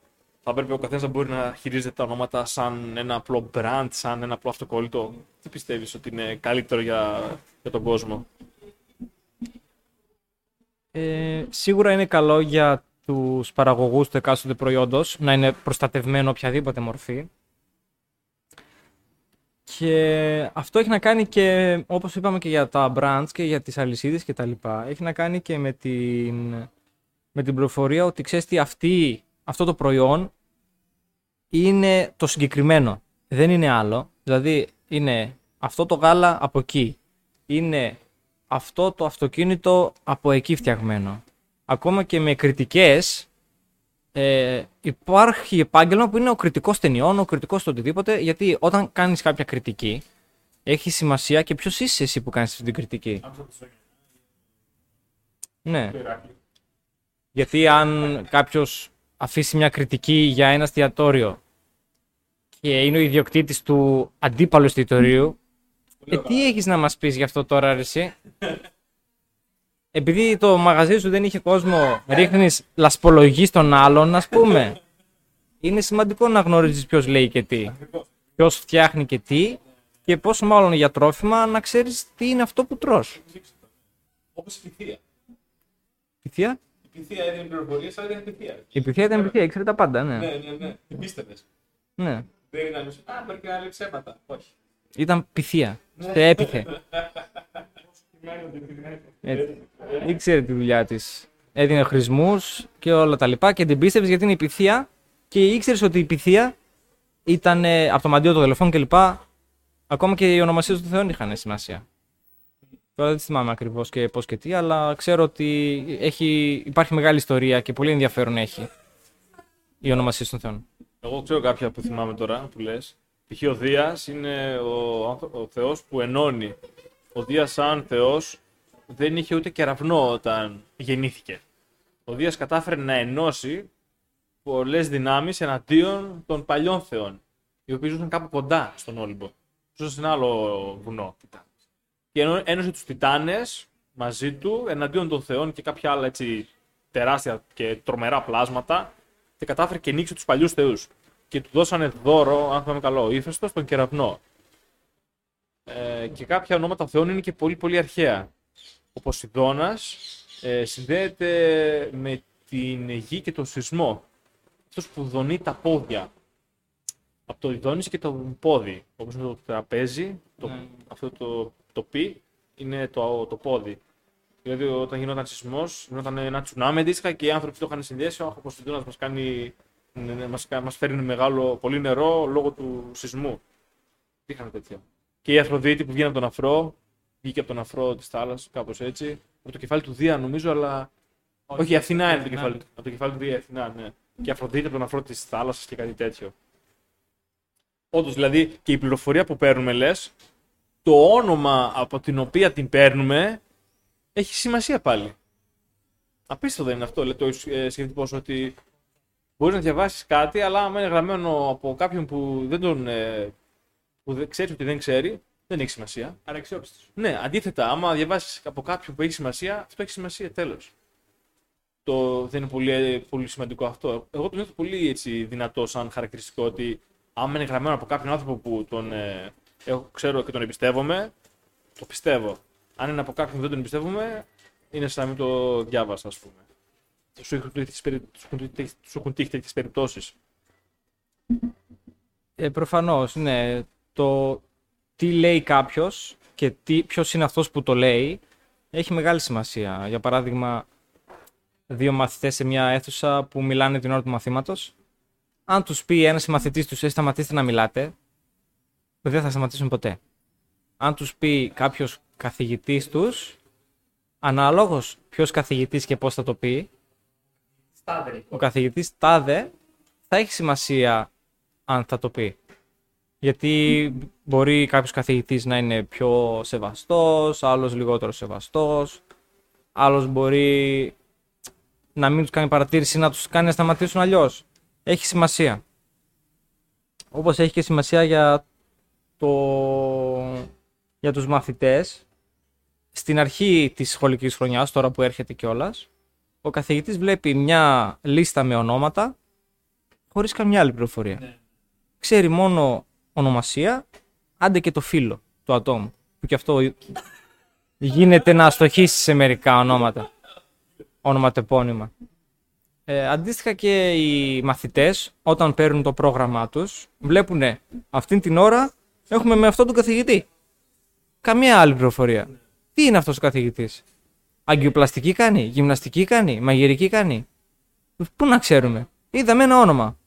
A: Θα πρέπει ο καθένας να μπορεί να χειρίζεται τα ονόματα σαν ένα απλό brand, σαν ένα απλό αυτοκόλλητο. Τι πιστεύεις ότι είναι καλύτερο για, για τον κόσμο;
B: Ε, σίγουρα είναι καλό για τους παραγωγούς του εκάστοτε προϊόντος να είναι προστατευμένο οποιαδήποτε μορφή. Και αυτό έχει να κάνει και, όπως είπαμε και για τα brands και για τις αλυσίδες και τα λοιπά, έχει να κάνει και με την, με την πληροφορία ότι ξέρεις τι αυτή, αυτό το προϊόν είναι το συγκεκριμένο, δεν είναι άλλο. Δηλαδή είναι αυτό το γάλα από εκεί, είναι αυτό το αυτοκίνητο από εκεί φτιαγμένο. Ακόμα και με κριτικές ε, υπάρχει επάγγελμα που είναι ο κριτικός ταινιών, ο κριτικός του οτιδήποτε, γιατί όταν κάνεις κάποια κριτική, έχει σημασία και ποιος είσαι εσύ που κάνεις αυτή την κριτική. Ναι. Γιατί αν κάποιος αφήσει μια κριτική για ένα εστιατόριο και είναι ο ιδιοκτήτης του αντίπαλου εστιατορίου, ε, τι έχεις να μας πεις γι' αυτό τώρα, ρε, εσύ; Επειδή το μαγαζί σου δεν είχε κόσμο, ρίχνεις λασπολογή στον άλλον, ας πούμε. Είναι σημαντικό να γνωρίζεις ποιος λέει και τι. ποιος φτιάχνει και τι και πόσο μάλλον για τρόφιμα να ξέρεις τι είναι αυτό που τρως.
A: Όπως η πυθία.
B: Πυθία.
A: Η πυθία έδινε πληροφορίε, αλλά δεν πυθία.
B: Η πυθία ήταν πυθία, ήξερε τα πάντα, ναι.
A: Ναι, ναι, ναι. Την πίστευε.
B: ναι.
A: Δεν ήταν. Α, μπορεί και να λέει ψέματα. Όχι.
B: Ήταν πυθία. Σε έπιθε. (laughs) Έτσι. Ήξερε τη δουλειά της. Έδινε χρησμούς και όλα τα λοιπά και την πίστευες γιατί είναι η πυθία και ήξερες ότι η πυθία ήταν ε, από το μαντίο των δελεφών κλπ. Ακόμα και οι ονομασίες των Θεών είχαν σημασία. Τώρα δεν θυμάμαι ακριβώς και πώς και τι, αλλά ξέρω ότι έχει, υπάρχει μεγάλη ιστορία και πολύ ενδιαφέρον έχει οι ονομασίε των Θεών.
A: Εγώ ξέρω κάποια που θυμάμαι τώρα που λες. Π.χ. ο Δίας είναι ο, άνθρω- ο Θεός που ενώνει. Ο Δίας, σαν Θεός, δεν είχε ούτε κεραυνό όταν γεννήθηκε. Ο Δίας κατάφερε να ενώσει πολλές δυνάμεις εναντίον των παλιών Θεών, οι οποίοι ζούσαν κάπου κοντά στον Όλυμπο. Ζούσαν σε ένα άλλο βουνό. Και ενώ- ένωσε τους Τιτάνες μαζί του εναντίον των Θεών και κάποια άλλα έτσι τεράστια και τρομερά πλάσματα και κατάφερε και νίξε τους παλιούς θεούς. Και του δώσανε δώρο, αν θυμάμαι καλό, ύφεστος στον κεραυνό. Ε, και κάποια ονόματα θεών είναι και πολύ πολύ αρχαία. Ο Ποσειδώνας ε, συνδέεται με την γη και τον σεισμό. Αυτός που δονεί τα πόδια. Από το δόνηση και το πόδι. Όπως είναι το τραπέζι, το,
B: Ναι.
A: αυτό το, το πι είναι το, το πόδι. Δηλαδή, όταν γινόταν σεισμός, γινόταν ένα τσουνάμι αντίστοιχα και οι άνθρωποι που το είχαν συνδέσει, ο Ποσειδώνα μας κάνει. ναι, ναι, Μας, κα- μας φέρνει μεγάλο, πολύ νερό λόγω του σεισμού. Είχαν τέτοια. Και η Αφροδίτη που βγαίνει από τον αφρό, βγήκε από τον αφρό της θάλασσας, κάπως έτσι. Από το κεφάλι του Δία νομίζω, αλλά. Όχι, η Αθηνά είναι το κεφάλι του. Από το κεφάλι του Δία η Αθηνά, ναι. Και η Αφροδίτη από τον αφρό της θάλασσας και κάτι τέτοιο. Όντως, δηλαδή και η πληροφορία που παίρνουμε, λες, το όνομα από την οποία την παίρνουμε έχει σημασία πάλι. Απίστευτο δεν είναι αυτό, λέει το ε, σκεφτεί πως ότι μπορείς να διαβάσεις κάτι, αλλά άμα είναι γραμμένο από κάποιον που δεν τον. ε, που δεν ξέρει ότι δεν ξέρει, δεν έχει σημασία.
C: Αναξιόπιστο.
A: Ναι, αντίθετα, άμα διαβάσεις από κάποιον που έχει σημασία, αυτό έχει σημασία τέλος. Το, δεν είναι πολύ, πολύ σημαντικό αυτό. Εγώ το νιώθω πολύ έτσι, δυνατό σαν χαρακτηριστικό ότι άμα είναι γραμμένο από κάποιον άνθρωπο που τον ε, έχω, ξέρω και τον εμπιστεύομαι, το πιστεύω. Αν είναι από κάποιον που δεν τον εμπιστεύομαι, είναι σαν να μην το διάβασα, ας πούμε. Σου έχουν τύχει τις περι- σου έχουν τύχει- σου έχουν τύχει τέτοιες περιπτώσεις.
B: Ε, προφανώς, ναι. Το τι λέει κάποιος και τι, ποιος είναι αυτός που το λέει έχει μεγάλη σημασία. Για παράδειγμα, δύο μαθητές σε μια αίθουσα που μιλάνε την ώρα του μαθήματος. Αν τους πει ένας μαθητής τους, «Ε, σταματήστε να μιλάτε, δεν θα σταματήσουν ποτέ. Αν τους πει κάποιος καθηγητής τους, ανάλογος ποιος καθηγητής και πώς θα το πει,
C: Στάδερη.
B: ο καθηγητής τάδε θα έχει σημασία αν θα το πει. Γιατί μπορεί κάποιος καθηγητής να είναι πιο σεβαστός, άλλος λιγότερο σεβαστός, άλλος μπορεί να μην τους κάνει παρατήρηση, να τους κάνει να σταματήσουν αλλιώς. Έχει σημασία. Όπως έχει και σημασία για, το... για τους μαθητές, στην αρχή της σχολικής χρονιάς, τώρα που έρχεται κιόλας, ο καθηγητής βλέπει μια λίστα με ονόματα χωρίς καμιά άλλη πληροφορία.
C: Ναι.
B: Ξέρει μόνο ονομασία, άντε και το φύλλο του ατόμου. Που και αυτό γίνεται να αστοχήσει σε μερικά ονόματα. Ονοματεπώνυμα. Ε, αντίστοιχα και οι μαθητές, όταν παίρνουν το πρόγραμμά τους, βλέπουν αυτήν την ώρα έχουμε με αυτόν τον καθηγητή. Καμία άλλη πληροφορία. Τι είναι αυτός ο καθηγητής; Αγκιοπλαστική κάνει, γυμναστική κάνει, μαγειρική κάνει. Πού να ξέρουμε; Είδαμε ένα όνομα.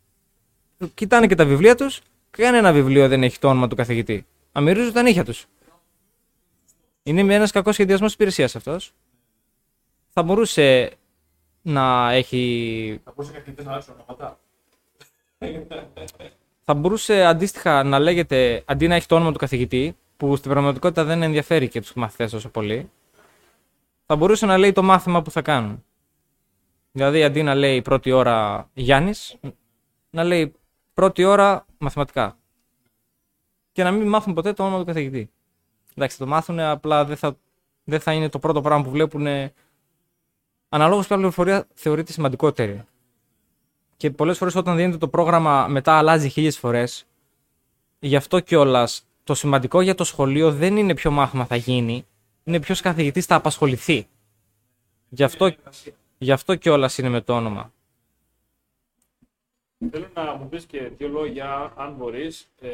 B: Κοιτάνε και τα βιβλία τους, κανένα βιβλίο δεν έχει το όνομα του καθηγητή. Αμυρίζουν τα νύχια τους. Είναι ένας κακός σχεδιασμός υπηρεσίας αυτός. Θα μπορούσε να έχει
A: Θα μπορούσε καθηγητή να αλλάξει ονόματα.
B: Θα μπορούσε αντίστοιχα να λέγεται, αντί να έχει το όνομα του καθηγητή, που στην πραγματικότητα δεν ενδιαφέρει και τους μαθητές τόσο πολύ, θα μπορούσε να λέει το μάθημα που θα κάνουν. Δηλαδή, αντί να λέει πρώτη ώρα Γιάννης, να λέει πρώτη ώρα μαθηματικά. Και να μην μάθουν ποτέ το όνομα του καθηγητή. Εντάξει, θα το μάθουν, απλά δεν θα, δεν θα είναι το πρώτο πράγμα που βλέπουν. Αναλόγως ποια πληροφορία θεωρείται σημαντικότερη. Και πολλές φορές όταν δίνεται το πρόγραμμα μετά αλλάζει χίλιες φορές, γι' αυτό κιόλας το σημαντικό για το σχολείο δεν είναι ποιο μάθημα θα γίνει, είναι ποιος καθηγητής θα απασχοληθεί. Γι' αυτό, γι αυτό κιόλας είναι με το όνομα.
A: Θέλω να μου πεις και δύο λόγια, αν μπορείς, ε,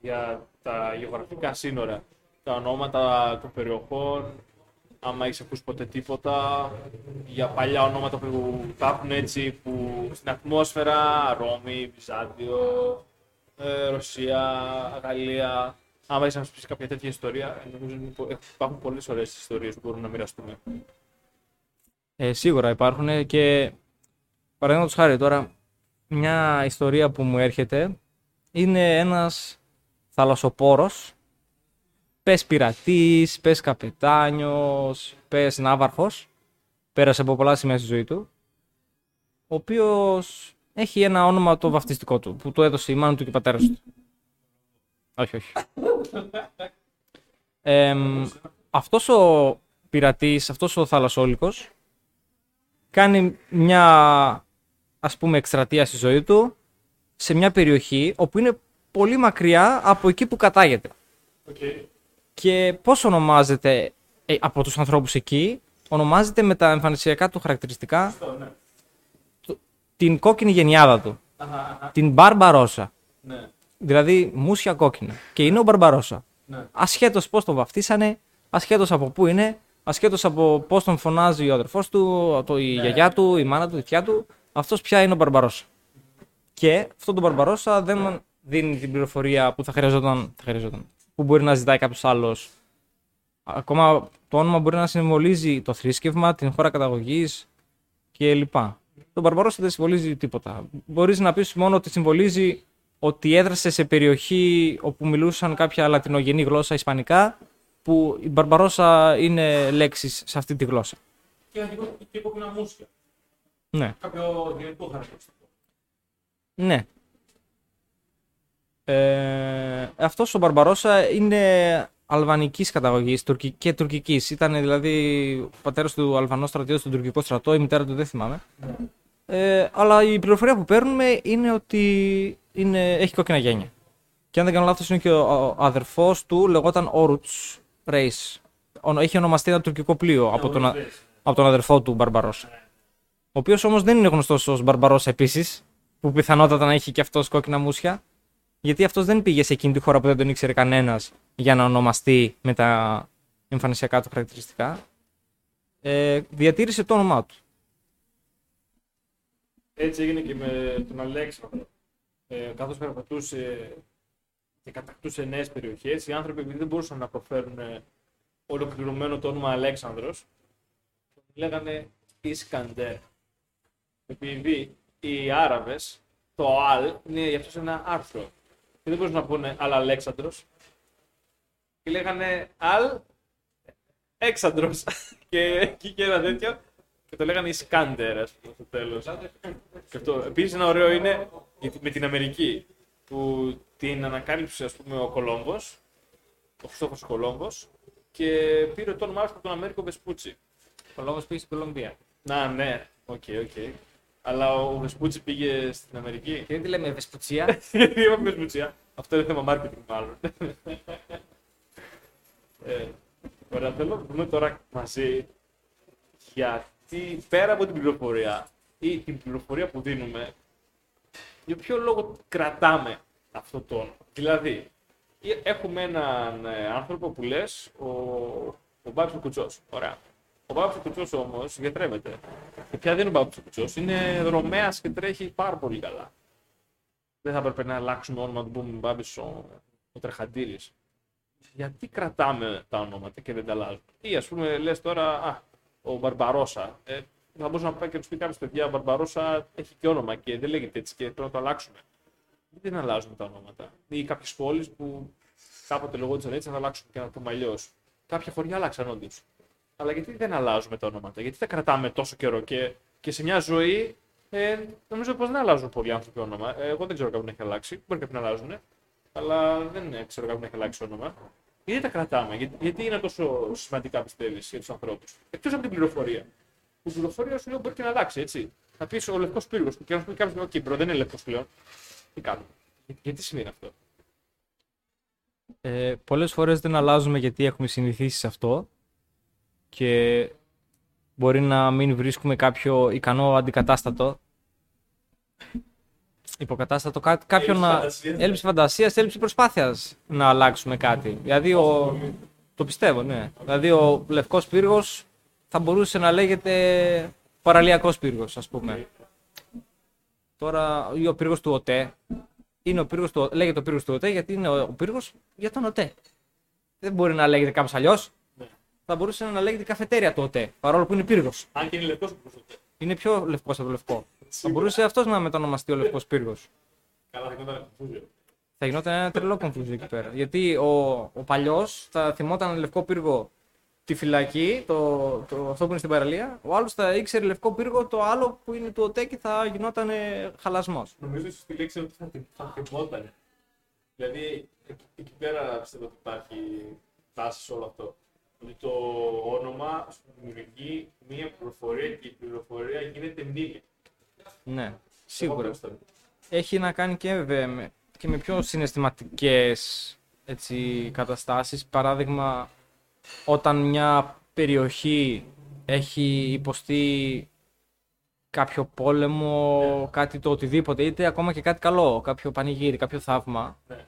A: για τα γεωγραφικά σύνορα, τα ονόματα των περιοχών, άμα έχεις ακούσει ποτέ τίποτα, για παλιά ονόματα που υπάρχουν έτσι, που στην ατμόσφαιρα, Ρώμη, Βυζάντιο, ε, Ρωσία, Γαλλία, άμα έχεις να μας πεις κάποια τέτοια ιστορία, νομίζω είναι πο- υπάρχουν πολλές ωραίες ιστορίες που μπορούμε να μοιραστούμε.
B: Ε, σίγουρα υπάρχουν και παραδείγματος χάρη τώρα, μια ιστορία που μου έρχεται είναι ένας θαλασσοπόρος, πες πειρατής, πες καπετάνιος, πες ναύαρχος, πέρασε από πολλά σημεία στη ζωή του, ο οποίος έχει ένα όνομα το βαφτιστικό του, που το έδωσε η μάνα του και ο πατέρας του. Όχι, όχι. Εμ, αυτός ο πειρατής, αυτός ο θαλασσόλικος, κάνει μια ας πούμε εκστρατεία στη ζωή του σε μια περιοχή όπου είναι πολύ μακριά από εκεί που κατάγεται. Και πώς ονομάζεται ε, από τους ανθρώπους εκεί, ονομάζεται με τα εμφανισιακά του χαρακτηριστικά
A: ναι.
B: το- την κόκκινη γενιάδα του, την Μπαρμπαρόσα.
A: Ναι.
B: Δηλαδή μουσια κόκκινα. Και είναι ο Μπαρμπαρόσα.
A: Ναι.
B: Ασχέτως πώς τον βαφτίσανε, ασχέτως από πού είναι, ασχέτως από πώς τον φωνάζει ο αδερφός του, το, η γιαγιά του, η μάνα του, η θιά του, αυτός πια είναι ο Μπαρμπαρόσα. Και αυτό το Μπαρμπαρόσα δεν δίνει την πληροφορία που θα χρειαζόταν, θα χρειαζόταν που μπορεί να ζητάει κάποιος άλλος. Ακόμα το όνομα μπορεί να συμβολίζει το θρήσκευμα, την χώρα καταγωγής κλπ. Το Μπαρμπαρόσα δεν συμβολίζει τίποτα. Μπορείς να πεις μόνο ότι συμβολίζει ότι έδρασε σε περιοχή όπου μιλούσαν κάποια λατινογενή γλώσσα ισπανικά, που η Μπαρμπαρόσα είναι λέξεις σε αυτή τη γλώσσα.
A: Και ένα και κόκκινα μουσια.
B: Ναι.
A: Κάποιο γενικό χαρακτηριστικό.
B: Ναι. Ε, αυτός ο Μπαρμπαρόσα είναι αλβανικής καταγωγής τουρκι- και τουρκικής. Ήταν δηλαδή ο πατέρας του Αλβανός στρατιώτης στον τουρκικό στρατό, η μητέρα του δεν θυμάμαι. Ε, αλλά η πληροφορία που παίρνουμε είναι ότι είναι, έχει κόκκινα γένια. Και αν δεν κάνω λάθος είναι και ο, ο αδερφός του λεγόταν Όρουτς Ρέις. Ο- Έχει ονομαστεί ένα τουρκικό πλοίο από τον, α- από τον αδερφό του Μπαρμπαρόσα. Ο οποίος όμως δεν είναι γνωστός ως Μπαρμπαρόσα επίσης, που πιθανότατα να έχει και αυτός κόκκινα μουσια. Γιατί αυτός δεν πήγε σε εκείνη τη χώρα που δεν τον ήξερε κανένας για να ονομαστεί με τα εμφανισιακά του χαρακτηριστικά. Ε, διατήρησε το όνομά του.
A: Έτσι έγινε και με τον Αλέξανδρο. Ε, Καθώς περπατούσε και κατακτούσε νέες περιοχές, οι άνθρωποι επειδή δεν μπορούσαν να προφέρουν ε, ολοκληρωμένο το όνομα Αλέξανδρος, τον λέγανε Ισκαντέρ. Επειδή οι Άραβες, το Αλ είναι για αυτούς ένα άρθρο. Και δεν μπορούσαν να πούνε Αλ Αλέξανδρος. Και λέγανε Αλ Έξανδρος. (laughs) και εκεί και ένα τέτοιο. Και το λέγανε Ισκάντερ, ας πούμε, στο τέλος. Και αυτό. Επίσης ένα ωραίο είναι γιατί με την Αμερική που την ανακάλυψε ας πούμε ο Κολόμβος, ο Χριστόφορος Κολόμβος και πήρε το όνομά του από τον Αμέρικο Βεσπούτσι.
B: Κολόμβος πήγε στην Κολομβία.
A: Να, ναι, OK, OK. Αλλά ο Βεσπούτσι πήγε στην Αμερική.
B: Και δεν τη λέμε Βεσπουτσία.
A: Γιατί (laughs) είπαμε Βεσπούτσια. Αυτό είναι θέμα marketing μάλλον. ε, ωραία, θέλω να δούμε τώρα μαζί γιατί πέρα από την πληροφορία ή την πληροφορία που δίνουμε, για ποιο λόγο κρατάμε αυτό το όνομα. Δηλαδή, ε- έχουμε έναν ε, άνθρωπο που λες, ο, ο Μπάμπης ο Κουτσός. Ωραία. Ο Μπάμπης ο Κουτσός όμως γιατρεύεται. Και πια δεν είναι ο Μπάμπης ο Κουτσός, είναι Ρωμαίος και τρέχει πάρα πολύ καλά. Δεν θα έπρεπε να αλλάξουμε όνομα του πούμε Μπάμπης ο, ο Τρεχαντήρης. Γιατί κρατάμε τα ονόματα και δεν τα αλλάζουμε; Ή ας πούμε λες τώρα, α, ο Μπαρμπαρόσα. Ε, θα μπορούσε να πάει και να του πει κάποιος παιδιά, ο Μπαρμπαρόσα έχει και όνομα και δεν λέγεται έτσι και πρέπει να το αλλάξουμε. Γιατί δεν αλλάζουμε τα ονόματα. Ή κάποιες πόλεις που κάποτε λεγόντουσαν έτσι, να τα αλλάξουμε και να το πούμε αλλιώ. Κάποια χωριά αλλάξαν όντως. Αλλά γιατί δεν αλλάζουμε τα ονόματα, γιατί τα κρατάμε τόσο καιρό και, και σε μια ζωή ε, νομίζω πως δεν αλλάζουν πολλοί άνθρωποι όνομα. Ε, εγώ δεν ξέρω κάποιον να έχει αλλάξει. Μπορεί κάποιοι να αλλάζουν, αλλά δεν ε, ξέρω κάποιον να έχει αλλάξει όνομα. Γιατί τα κρατάμε, γιατί, γιατί είναι τόσο σημαντικά πιστεύεις για τους ανθρώπους; Εκτός από την πληροφορία. Η πληροφορία σου λέει μπορεί και να αλλάξει, έτσι. Θα πεις ο λευκός πύργος και να σου πει κάποιος: OK, bro, δεν είναι λευκός πλέον. Τι κάνουμε; Για- γιατί σημαίνει αυτό;
B: Ε, πολλές φορές δεν αλλάζουμε γιατί έχουμε συνηθίσει σε αυτό και μπορεί να μην βρίσκουμε κάποιο ικανό αντικατάστατο. Υποκατάστατο, κά- κάποιον
A: Έλλειψη
B: να...
A: φαντασίας.
B: έλλειψη φαντασίας, έλλειψη προσπάθειας να αλλάξουμε κάτι. Δηλαδή, ο... το πιστεύω, ναι. Δηλαδή, ο Λευκός Πύργος θα μπορούσε να λέγεται παραλιακός πύργος, ας πούμε. Τώρα, ή ο πύργος του ΟΤΕ, είναι ο πύργος του, λέγεται ο πύργος του ΟΤΕ γιατί είναι ο, ο πύργος για τον ΟΤΕ. Δεν μπορεί να λέγεται κάπως αλλιώς.
A: Ναι.
B: Θα μπορούσε να λέγεται καφετέρια του ΟΤΕ, παρόλο που είναι πύργος.
A: Αν και είναι λευκός που προσωπεί.
B: Είναι πιο λευκός από το λευκό. Θα
A: Σίγουρα.
B: μπορούσε αυτός να μετονομαστεί ο λευκός πύργος.
A: Καλά, θα γινόταν confusion.
B: Θα γινόταν ένα τρελό confusion εκεί πέρα. Γιατί ο, ο παλιός θα θυμόταν λευκό πύργο τη φυλακή, το, το, αυτό που είναι στην παραλία. Ο άλλος θα ήξερε λευκό πύργο το άλλο που είναι του ΟΤΕ και θα γινόταν χαλασμός.
A: Νομίζω ότι στη λέξη είναι ότι θα, θυμ- θα θυμόταν. Δηλαδή, εκεί, εκεί πέρα πιστεύω ότι υπάρχει τάση σε όλο αυτό. Ότι το όνομα σου δημιουργεί μία πληροφορία και η πληροφορία γίνεται μνήμη.
B: Ναι,
A: Εγώ
B: σίγουρα.
A: πιστεύω.
B: Έχει να κάνει και, βέβαια με, και με πιο συναισθηματικές έτσι, καταστάσεις. Παράδειγμα, όταν μια περιοχή έχει υποστεί κάποιο πόλεμο, κάτι το οτιδήποτε, είτε ακόμα και κάτι καλό, κάποιο πανηγύρι, κάποιο θαύμα,
A: Ναι.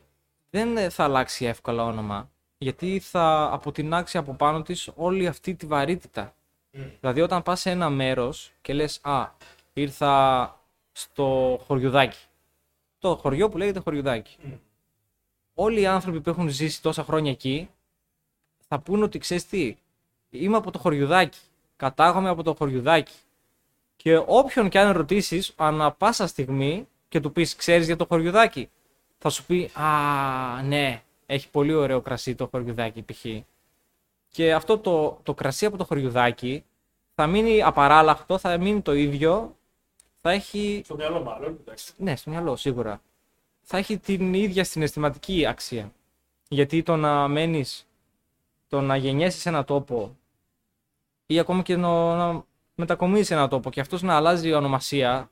B: δεν θα αλλάξει εύκολα όνομα. Γιατί θα αποτινάξει από πάνω της όλη αυτή τη βαρύτητα.
A: Μμ.
B: Δηλαδή όταν πας σε ένα μέρος και λες «Α, ήρθα στο χωριουδάκι». Το χωριό που λέγεται χωριουδάκι.
A: Μμ.
B: Όλοι οι άνθρωποι που έχουν ζήσει τόσα χρόνια εκεί θα πούν ότι ξέρεις τι, είμαι από το χωριουδάκι, κατάγομαι από το χωριουδάκι. Και όποιον και αν ρωτήσεις, ανά πάσα στιγμή και του πεις ξέρεις για το χωριουδάκι, θα σου πει «Α, ναι, έχει πολύ ωραίο κρασί το χωριουδάκι π.χ. Και αυτό το, το κρασί από το χωριουδάκι θα μείνει απαράλλαχτο, θα μείνει το ίδιο, θα έχει
A: Στο μυαλό μάλλον. εντάξει.
B: ναι, στο μυαλό, σίγουρα. Θα έχει την ίδια συναισθηματική αξία. Γιατί το να μένεις, το να γεννιέσαι σε ένα τόπο ή ακόμα και να, να μετακομίσεις σε ένα τόπο και αυτός να αλλάζει ονομασία,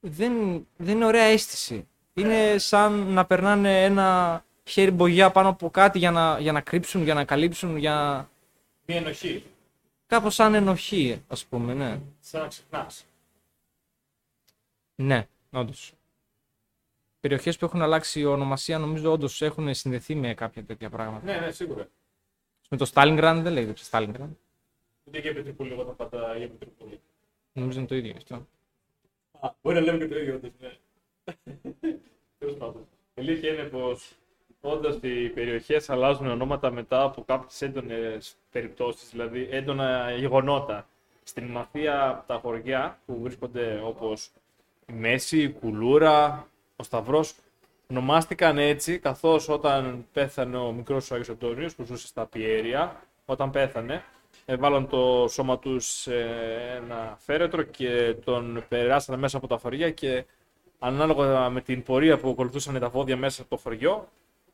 B: δεν, δεν είναι ωραία αίσθηση. Είναι σαν να περνάνε ένα χέρι μπογιά πάνω από κάτι για να, για να κρύψουν, για να καλύψουν, για
A: Μία ενοχή.
B: κάπως σαν ενοχή, ας πούμε, ναι.
A: Σαν να ξεχνάς.
B: Ναι, όντως. Περιοχές που έχουν αλλάξει ονομασία νομίζω όντως έχουν συνδεθεί με κάποια τέτοια πράγματα.
A: Ναι, ναι, σίγουρα.
B: Με το Stalingrad δεν λέγεται Stalingrad.
A: Ούτε και επί Τρίπολη, εγώ τα πάντα για επί Τρίπολη.
B: Νομίζω είναι το ίδιο αυτό.
A: Α, μπορεί να λέμε και το ίδιο, όντως, ναι. (laughs) Τέλος πάντων. Η αλήθεια είναι πως όντως οι περιοχές αλλάζουν ονόματα μετά από κάποιες έντονες περιπτώσεις, δηλαδή έντονα γεγονότα. Στην Μαθία τα χωριά που βρίσκονται όπως η Μέση, η Κουλούρα, ο Σταυρός, ονομάστηκαν έτσι καθώς όταν πέθανε ο μικρός ο Άγιος Αντώνιος που ζούσε στα Πιέρια, όταν πέθανε, έβαλαν το σώμα τους σε ένα φέρετρο και τον περάσανε μέσα από τα χωριά και ανάλογα με την πορεία που ακολουθούσαν τα βόδια μέσα από το χωριό,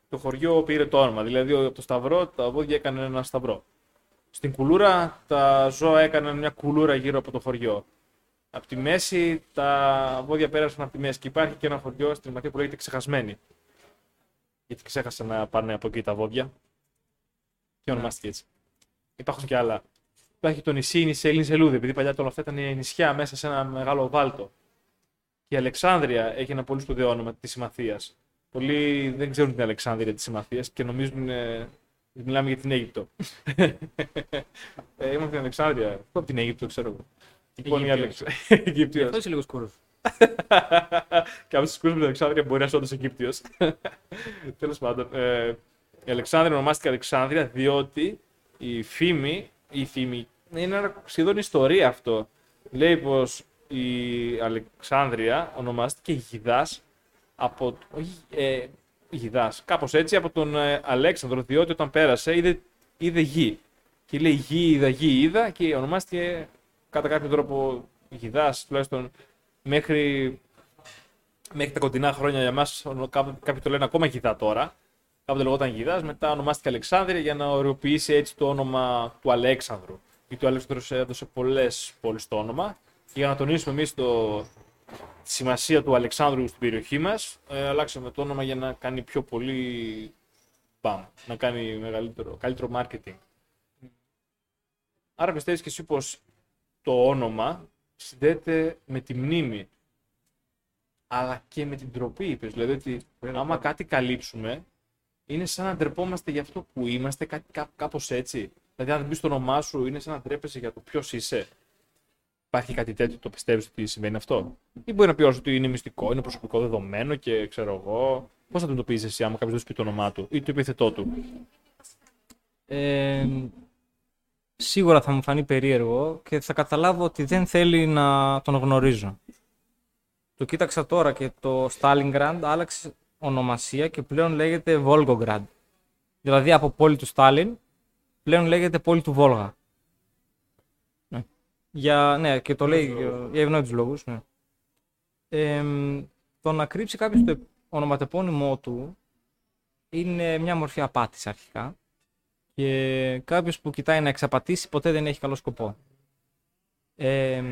A: το χωριό πήρε το όνομα. Δηλαδή από το σταυρό τα βόδια έκαναν ένα σταυρό. Στην κουλούρα τα ζώα έκαναν μια κουλούρα γύρω από το χωριό. Από τη μέση τα βόδια πέρασαν από τη μέση και υπάρχει και ένα χωριό στην Μαθία που λέγεται Ξεχασμένη. Γιατί ξέχασαν να πάνε από εκεί τα βόδια. Και ονομάστηκε έτσι. Υπάρχουν και άλλα. Υπάρχει το νησί, η νησί Ελλήνη Σελούδη, επειδή παλιά όλα αυτά ήταν νησιά μέσα σε ένα μεγάλο βάλτο. Και η Αλεξάνδρεια έχει ένα πολύ σπουδαίο όνομα της Συμμαθίας. Πολλοί δεν ξέρουν την Αλεξάνδρεια της Συμμαθίας και νομίζουν ε, μιλάμε για την Αίγυπτο. (laughs) ε, είμαστε στην Αλεξάνδρεια. Αυτό από την Αίγυπτο, ξέρω εγώ. Λοιπόν, η (laughs)
B: Αιγύπτιος.
A: Αλεξ... Αιγύπτιος.
B: Αυτό είσαι λίγο σκούρο.
A: Κάποιο τη με την Αλεξάνδρεια μπορεί να είναι όντως Αιγύπτιος. (laughs) Τέλος πάντων. Ε, η Αλεξάνδρεια ονομάστηκε Αλεξάνδρεια διότι η φήμη, η φήμη είναι ένα σχεδόν ιστορία αυτό. Λέει πως η Αλεξάνδρεια ονομάστηκε Γιδάς από. Όχι, ε, Γιδάς, κάπως έτσι από τον ε, Αλέξανδρο, διότι όταν πέρασε είδε, είδε γη. Και λέει γη, είδα, γη, είδα και ονομάστηκε κατά κάποιο τρόπο Γιδάς, τουλάχιστον μέχρι μέχρι τα κοντινά χρόνια για μας, ονο- κάπου- κάποιοι το λένε ακόμα Γιδά τώρα. Κάποτε λεγόταν Γιδάς, μετά ονομάστηκε Αλεξάνδρεια για να οριοποιήσει έτσι το όνομα του Αλέξανδρου. Γιατί ο Αλέξανδρος έδωσε πολλές πόλεις το όνομα. Και για να τονίσουμε εμείς το, τη σημασία του Αλεξάνδρου στην περιοχή μας, ε, αλλάξαμε το όνομα για να κάνει πιο πολύ Μπαμ. Να κάνει μεγαλύτερο, καλύτερο marketing. Άρα πιστεύεις και εσύ πως το όνομα συνδέεται με τη μνήμη. Αλλά και με την τροπή, είπες. Δηλαδή ότι άμα κάτι καλύψουμε, είναι σαν να ντρεπόμαστε για αυτό που είμαστε, κάτι, κά, κάπως έτσι. Δηλαδή αν μπεις στο όνομά σου, είναι σαν να ντρέπεσαι για το ποιος είσαι. Υπάρχει κάτι τέτοιο, το πιστεύεις ότι συμβαίνει αυτό; Ή μπορεί να πει όλος ότι είναι μυστικό, είναι προσωπικό δεδομένο και ξέρω εγώ. Πώς θα το εντοπίζεις εσύ άμα κάποιος δεν σου πει το όνομά του ή το επίθετό του;
B: Ε, σίγουρα θα μου φανεί περίεργο και θα καταλάβω ότι δεν θέλει να τον γνωρίζω. Το κοίταξα τώρα και το Stalingrad άλλαξε ονομασία και πλέον λέγεται Volgograd. Δηλαδή από πόλη του Στάλιν πλέον λέγεται πόλη του Βόλγα. Ναι. Για, ναι, και το λέει για- για ευνόητους λόγους. Ναι. Ε, το να κρύψει κάποιος το ονοματεπώνυμό του είναι μια μορφή απάτης αρχικά και κάποιος που κοιτάει να εξαπατήσει ποτέ δεν έχει καλό σκοπό. Ε,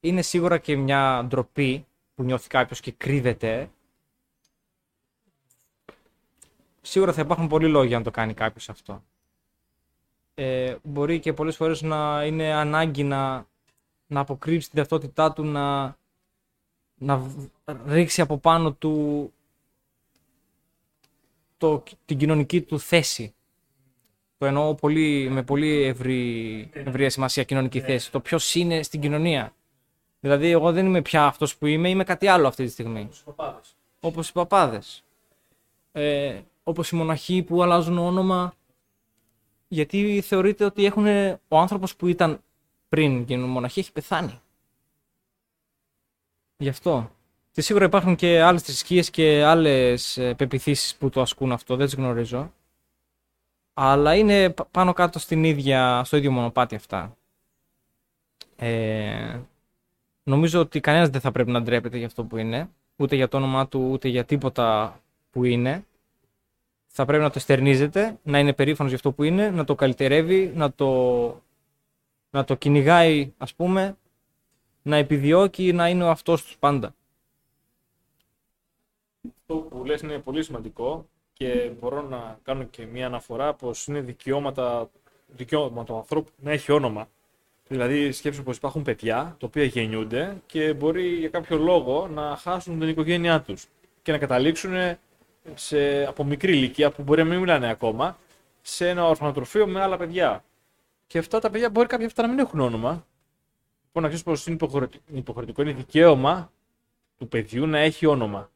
B: είναι σίγουρα και μια ντροπή που νιώθει κάποιος και κρύβεται. Σίγουρα θα υπάρχουν πολλοί λόγοι αν το κάνει κάποιος αυτό. Ε, μπορεί και πολλές φορές να είναι ανάγκη να, να αποκρύψει την ταυτότητά του, να, να β- ρίξει από πάνω του το, την κοινωνική του θέση. Το εννοώ πολύ, με πολύ ευρύ, ευρία σημασία κοινωνική θέση. Το ποιος είναι στην κοινωνία. Δηλαδή, εγώ δεν είμαι πια αυτός που είμαι, είμαι κάτι άλλο αυτή τη στιγμή. Όπως οι παπάδες. Ε, Όπως οι μοναχοί που αλλάζουν όνομα. Γιατί θεωρείται ότι έχουν, ο άνθρωπος που ήταν πριν γίνουν μοναχοί έχει πεθάνει; Γι' αυτό. Και σίγουρα υπάρχουν και άλλες θρησκείες και άλλες ε, πεποιθήσεις που το ασκούν αυτό, δεν τις γνωρίζω. Αλλά είναι πα- πάνω κάτω στην ίδια, στο ίδιο μονοπάτι αυτά. Ε, νομίζω ότι κανένας δεν θα πρέπει να ντρέπεται για αυτό που είναι, ούτε για το όνομά του, ούτε για τίποτα που είναι. Θα πρέπει να το στερνίζεται, να είναι περήφανος για αυτό που είναι, να το καλυτερεύει, να το, να το κυνηγάει, ας πούμε, να επιδιώκει να είναι ο αυτός τους πάντα.
A: Αυτό που λες είναι πολύ σημαντικό και μπορώ να κάνω και μια αναφορά πως είναι δικαιώματα, δικαιώμα του ανθρώπου να έχει όνομα. Δηλαδή σκέψου πως υπάρχουν παιδιά τα οποία γεννιούνται και μπορεί για κάποιο λόγο να χάσουν την οικογένειά τους και να καταλήξουν σε, από μικρή ηλικία που μπορεί να μην μιλάνε ακόμα σε ένα ορφανοτροφείο με άλλα παιδιά. Και αυτά τα παιδιά μπορεί κάποια αυτά να μην έχουν όνομα. Λοιπόν, να ξέρεις πως είναι υποχρεωτικό, υποχρεωτικό, είναι δικαίωμα του παιδιού να έχει όνομα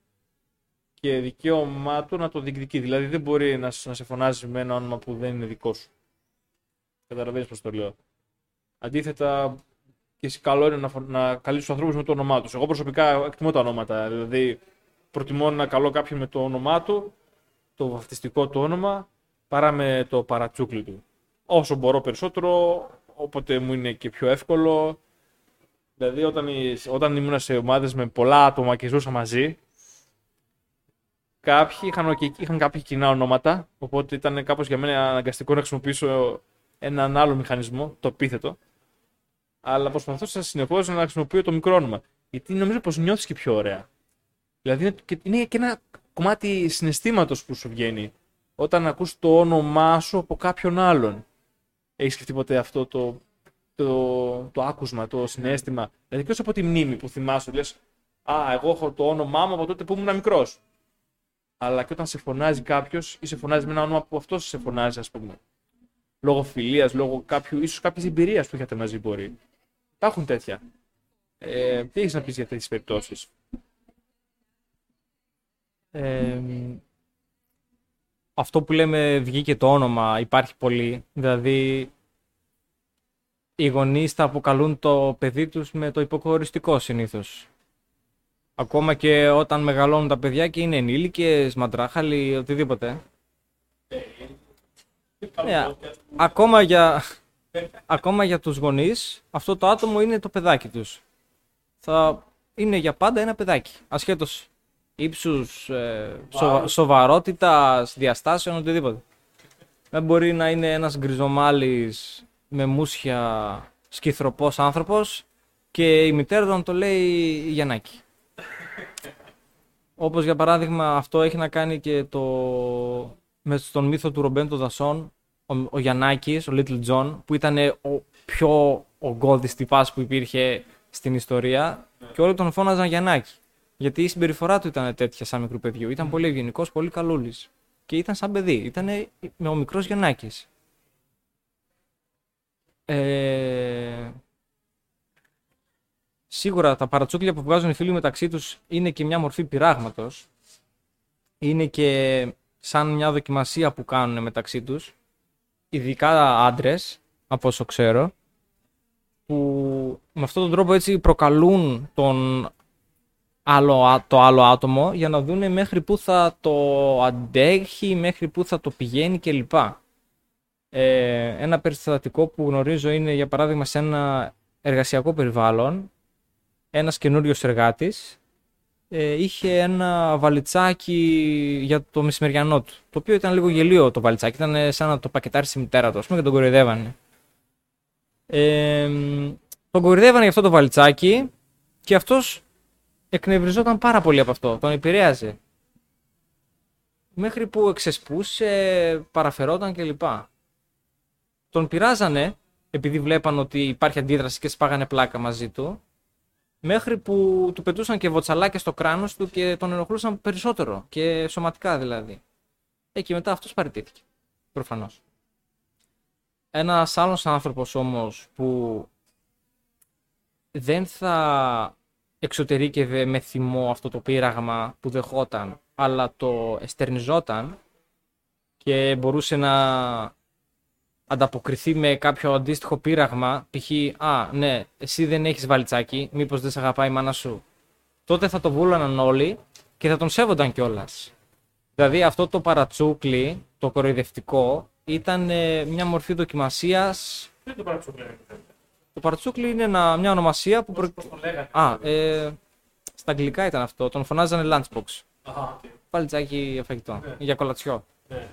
A: και δικαίωμά του να το διεκδικεί. Δηλαδή δεν μπορεί να, σ- να σε φωνάζει με ένα όνομα που δεν είναι δικό σου. Καταλαβαίνεις πώς το λέω. Αντίθετα, και εσύ καλό είναι να, φω- να καλείς τους ανθρώπους με το όνομά τους. Εγώ προσωπικά εκτιμώ τα ονόματα. Δηλαδή προτιμώ να καλώ κάποιον με το όνομά του, το βαφτιστικό του όνομα, παρά με το παρατσούκλι του. Όσο μπορώ περισσότερο, όποτε μου είναι και πιο εύκολο. Δηλαδή όταν, εις- όταν ήμουν σε ομάδες με πολλά άτομα και ζούσα μαζί, Κάποιοι είχαν, και- είχαν κάποια κοινά ονόματα, οπότε ήταν κάπως για μένα αναγκαστικό να χρησιμοποιήσω έναν άλλο μηχανισμό, το επίθετο. Αλλά προσπαθούσα συνεχώς να χρησιμοποιώ το μικρό όνομα. Γιατί νομίζω πως νιώθεις και πιο ωραία. Δηλαδή είναι και, είναι και ένα κομμάτι συναισθήματος που σου βγαίνει όταν ακούς το όνομά σου από κάποιον άλλον. Έχεις σκεφτεί ποτέ αυτό το, το, το άκουσμα, το συνέστημα; Δηλαδή, εκτό από τη μνήμη που θυμάσαι, λες, Α, εγώ έχω το όνομά μου από τότε που ήμουν μικρός αλλά και όταν σε φωνάζει κάποιος ή σε φωνάζει με ένα όνομα που αυτός σε φωνάζει, ας πούμε. Λόγω φιλίας, λόγω κάποιου, ίσως κάποια εμπειρίας που είχατε μαζί μπορεί. Υπάρχουν τέτοια. Ε, τι έχεις να πεις για τέτοιες περιπτώσεις;
B: Ε, αυτό που λέμε βγήκε το όνομα υπάρχει πολύ. Δηλαδή, οι γονείς θα αποκαλούν το παιδί τους με το υποκοριστικό συνήθως. Ακόμα και όταν μεγαλώνουν τα παιδιά και είναι ενήλικες, μαντράχαλοι, οτιδήποτε. Ναι, ακόμα για, ακόμα για τους γονείς, αυτό το άτομο είναι το παιδάκι τους. Θα είναι για πάντα ένα παιδάκι, ασχέτως ύψους, ε, σοβα, σοβαρότητας, διαστάσεων, οτιδήποτε. Δεν μπορεί να είναι ένας γκριζομάλης με μουσια σκυθροπός άνθρωπος και η μητέρα του να το λέει Γιαννάκη. Όπως για παράδειγμα αυτό έχει να κάνει και το, με στον μύθο του Ρομπέντο Δασόν, ο, ο Γιαννάκης, ο Little John, που ήταν ο πιο ογκώδης τυπάς που υπήρχε στην ιστορία και όλοι τον φώναζαν Γιαννάκη. Γιατί η συμπεριφορά του ήταν τέτοια σαν μικρού παιδιού. Ήταν πολύ ευγενικός, πολύ καλούλης. Και ήταν σαν παιδί. Ήταν με ο μικρός Γιαννάκης. Ε... Σίγουρα τα παρατσούκλια που βγάζουν οι φίλοι μεταξύ τους είναι και μια μορφή πειράγματος. Είναι και σαν μια δοκιμασία που κάνουν μεταξύ τους. Ειδικά άντρες, από όσο ξέρω, που με αυτόν τον τρόπο έτσι προκαλούν τον άλλο, το άλλο άτομο για να δούνε μέχρι πού θα το αντέχει, μέχρι πού θα το πηγαίνει κλπ. Ε, ένα περιστατικό που γνωρίζω είναι για παράδειγμα σε ένα εργασιακό περιβάλλον ένας καινούριος εργάτης ε, είχε ένα βαλιτσάκι για το μεσημεριανό του. Το οποίο ήταν λίγο γελίο το βαλιτσάκι, ήταν σαν να το πακετάρει στη μητέρα του, ας πούμε, και τον κοροϊδεύανε. Ε, τον κοροϊδεύανε για αυτό το βαλιτσάκι και αυτός εκνευριζόταν πάρα πολύ από αυτό, τον επηρέαζε. Μέχρι που εξεσπούσε, παραφερόταν κλπ. Τον πειράζανε, επειδή βλέπαν ότι υπάρχει αντίδραση και σπάγανε πλάκα μαζί του, μέχρι που του πετούσαν και βοτσαλάκια στο κράνος του και τον ενοχλούσαν περισσότερο και σωματικά δηλαδή. Ε, και μετά αυτός παραιτήθηκε, προφανώς. Ένας άλλος άνθρωπος όμως που δεν θα εξωτερήκευε με θυμό αυτό το πείραγμα που δεχόταν, αλλά το εστερνιζόταν και μπορούσε να ανταποκριθεί με κάποιο αντίστοιχο πείραγμα, π.χ. Α, ναι, εσύ δεν έχεις βαλιτσάκι, μήπως δεν σε αγαπάει η μάνα σου. Τότε θα το βούλαναν όλοι και θα τον σέβονταν κιόλας. Δηλαδή αυτό το παρατσούκλι, το κοροϊδευτικό, ήταν ε, μια μορφή δοκιμασίας
A: Τι είναι το παρατσούκλι,
B: το παρατσούκλι είναι ένα, μια ονομασία που.
A: Πώς τον λέγανε;
B: Α, ε, στα αγγλικά ήταν αυτό. Τον φωνάζανε lunchbox.
A: Αχα, οκ.
B: Παλιτσάκι για φαγητό.
A: Ναι.
B: Για κολατσιό.
A: Ναι.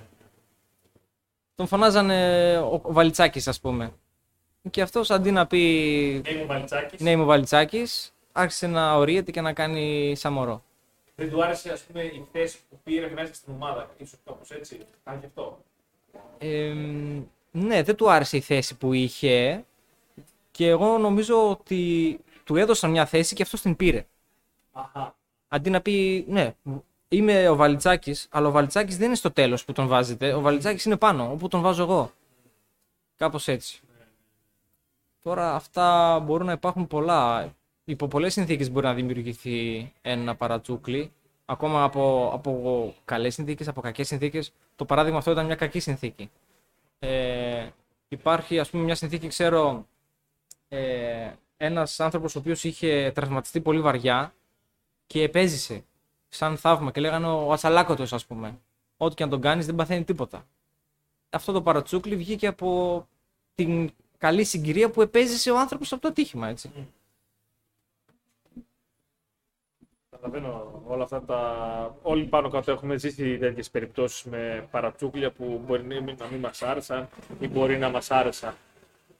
B: Τον φωνάζανε ο, ο Βαλιτσάκης, ας πούμε. Και αυτός αντί να πει
A: Είμαι ο Βαλιτσάκης.
B: ναι είμαι ο Βαλιτσάκης, άρχισε να ωρύεται και να κάνει σαν μωρό.
A: Δεν του άρεσε, ας πούμε, η θέση που πήρε μέσα στην ομάδα. Ίσως κάπως έτσι. Κάνει και αυτό.
B: Ε, ναι, δεν του άρεσε η θέση που είχε και εγώ νομίζω ότι του έδωσαν μια θέση και αυτός την πήρε.
A: Αχα.
B: Αντί να πει, ναι, είμαι ο Βαλιτσάκης, αλλά ο Βαλιτσάκης δεν είναι στο τέλος που τον βάζετε. Ο Βαλιτσάκης είναι πάνω, όπου τον βάζω εγώ. Κάπως έτσι. Τώρα αυτά μπορούν να υπάρχουν πολλά. Υπό πολλές συνθήκες μπορεί να δημιουργηθεί ένα παρατσούκλι. Ακόμα από, από καλές συνθήκες, από κακές συνθήκες. Το παράδειγμα αυτό ήταν μια κακή συνθήκη. Ε, υπάρχει, ας πούμε, μια συνθήκη, ξέρω, ε, ένας άνθρωπος ο οποίος είχε τραυματιστεί πολύ βαριά και επέζησε σαν θαύμα και λέγανε ο Ατσαλάκωτος ας πούμε. Ό,τι και αν τον κάνεις δεν παθαίνει τίποτα. Αυτό το παρατσούκλι βγήκε από την καλή συγκυρία που επέζησε ο άνθρωπος από το ατύχημα έτσι.
A: Καταλαβαίνω όλα αυτά τα. Όλοι πάνω κάτω έχουμε ζήσει τέτοιες περιπτώσεις με παρατσούκλια που μπορεί να μην, να μην μας άρεσαν ή μπορεί να μας άρεσαν.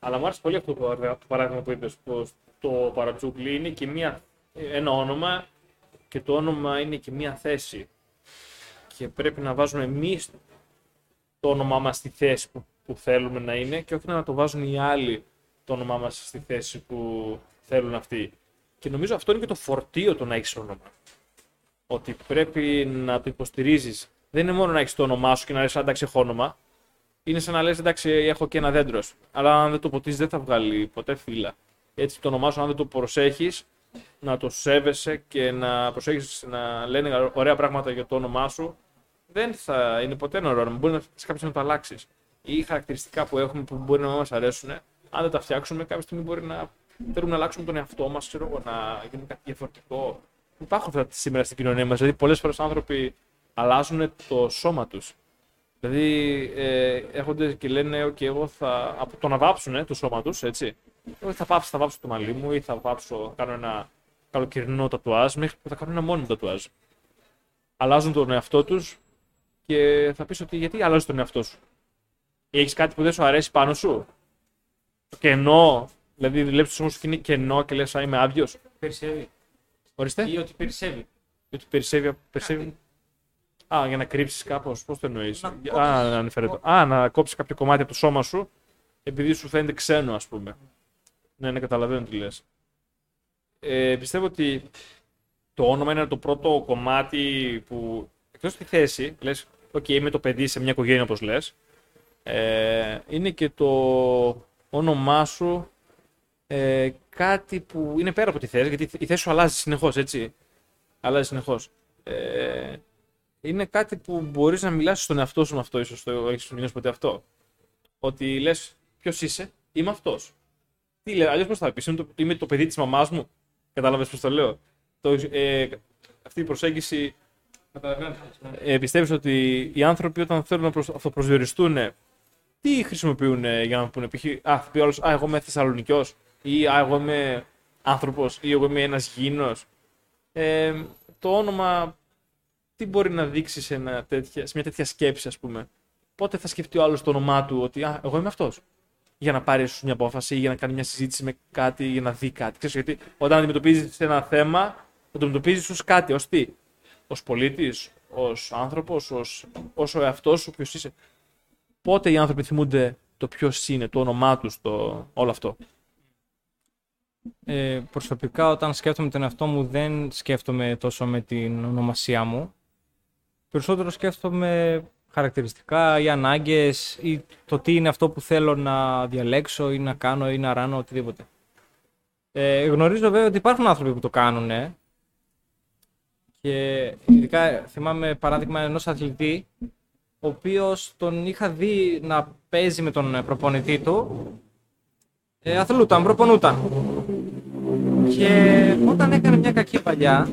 A: Αλλά μου άρεσε πολύ αυτό το, παρα- το παράδειγμα που είπες, πως το παρατσούκλι είναι και μια, ένα όνομα και το όνομα είναι και μια θέση. Και πρέπει να βάζουμε εμείς το όνομά μας στη θέση που, που θέλουμε να είναι και όχι να το βάζουν οι άλλοι το όνομά μας στη θέση που θέλουν αυτοί. Και νομίζω αυτό είναι και το φορτίο το να έχεις όνομα. Ότι πρέπει να το υποστηρίζεις. Δεν είναι μόνο να έχεις το όνομά σου και να λες: Εντάξει, έχω όνομα. Είναι σαν να λες: Εντάξει, έχω και ένα δέντρος. Αλλά αν δεν το ποτίσει, δεν θα βγάλει ποτέ φύλλα. Έτσι, το όνομά σου, αν δεν το προσέχεις, να το σέβεσαι και να προσέχεις να λένε ωραία πράγματα για το όνομά σου, δεν θα είναι ποτέ ένα ωραίο όνομα. Μπορεί να σε κάποιο να το αλλάξεις. Ή χαρακτηριστικά που έχουμε που μπορεί να μην μας αρέσουν, αν δεν τα φτιάξουμε, κάποια στιγμή μπορεί να θέλουμε να αλλάξουμε τον εαυτό μας, ξέρω εγώ, να γίνουμε κάτι διαφορετικό. Υπάρχουν αυτά σήμερα στην κοινωνία μας. Δηλαδή, πολλές φορές άνθρωποι αλλάζουν το σώμα τους. Δηλαδή, ε, έρχονται και λένε: OK, εγώ θα. από το να βάψουν το σώμα τους, έτσι. Εγώ θα βάψω, θα βάψω το μαλλί μου ή θα βάψω, θα κάνω ένα καλοκαιρινό τατουάζ, μέχρι που θα κάνω ένα μόνιμο τατουάζ. Αλλάζουν τον εαυτό τους και θα πεις ότι γιατί αλλάζει τον εαυτό σου; Έχεις κάτι που δεν σου αρέσει πάνω σου; Το κενό, δηλαδή βλέπει το σώμα σου και είναι κενό και λες: Α, είμαι άδειος.
C: Περισσεύει.
A: Ορίστε.
C: Ή ότι περισσεύει.
A: Ότι περισσεύει. περισσεύει. Α, για να κρύψεις κάπως. Πώς το εννοείς;
B: Να
A: Α,
B: κόψεις.
A: να αναφέρεται. Α, να κόψεις κάποιο κομμάτι από το σώμα σου επειδή σου φαίνεται ξένο, ας πούμε. Ναι, ναι, καταλαβαίνω τι λες. Ε, πιστεύω ότι το όνομα είναι το πρώτο κομμάτι που εκτός τη θέση, λες, OK, είμαι το παιδί σε μια οικογένεια όπως λες. Ε, είναι και το όνομά σου ε, κάτι που είναι πέρα από τη θέση, γιατί η θέση σου αλλάζει συνεχώς, έτσι. Αλλάζει συνεχώς. Ε, είναι κάτι που μπορείς να μιλάς στον εαυτό σου με αυτό, ίσως το έχεις νιώσει ποτέ αυτό. Ότι λες, ποιος είσαι, είμαι αυτός. Τι λέει, αλλιώς πώς θα πεις, είμαι, το- είμαι το παιδί της μαμάς μου. Κατάλαβες πώς το λέω; Το, ε, αυτή η προσέγγιση ε, πιστεύεις ότι οι άνθρωποι όταν θέλουν να προσ... αυτοπροσδιοριστούν τι χρησιμοποιούν ε, για να πούνε π.χ. Α, θα πει όλος, Α, εγώ είμαι Θεσσαλονικιός ή Α, εγώ είμαι άνθρωπος ή εγώ είμαι ένας γήινος. Ε, το όνομα τι μπορεί να δείξει σε, ένα τέτοια, σε μια τέτοια σκέψη, ας πούμε. Πότε θα σκεφτεί ο άλλος το όνομά του ότι Α, εγώ είμαι αυτός. Για να πάρει ίσως, μια απόφαση ή για να κάνει μια συζήτηση με κάτι, για να δει κάτι. Ξέρεις, γιατί όταν αντιμετωπίζεις ένα θέμα, το αντιμετωπίζεις ως κάτι, ως τι; Ως πολίτης, ως άνθρωπος, ως, ως ο εαυτός σου, ποιος είσαι. Πότε οι άνθρωποι θυμούνται το ποιος είναι, το όνομά τους, το όλο αυτό;
B: Ε, προσωπικά όταν σκέφτομαι τον εαυτό μου δεν σκέφτομαι τόσο με την ονομασία μου. Περισσότερο σκέφτομαι χαρακτηριστικά ή ανάγκες ή το τι είναι αυτό που θέλω να διαλέξω ή να κάνω ή να ράνω οτιδήποτε. Ε, γνωρίζω βέβαια ότι υπάρχουν άνθρωποι που το κάνουν και ειδικά θυμάμαι παράδειγμα ενός αθλητή ο οποίος τον είχα δει να παίζει με τον προπονητή του ε, αθλούταν, προπονούταν. Και όταν έκανε μια κακή παλιά,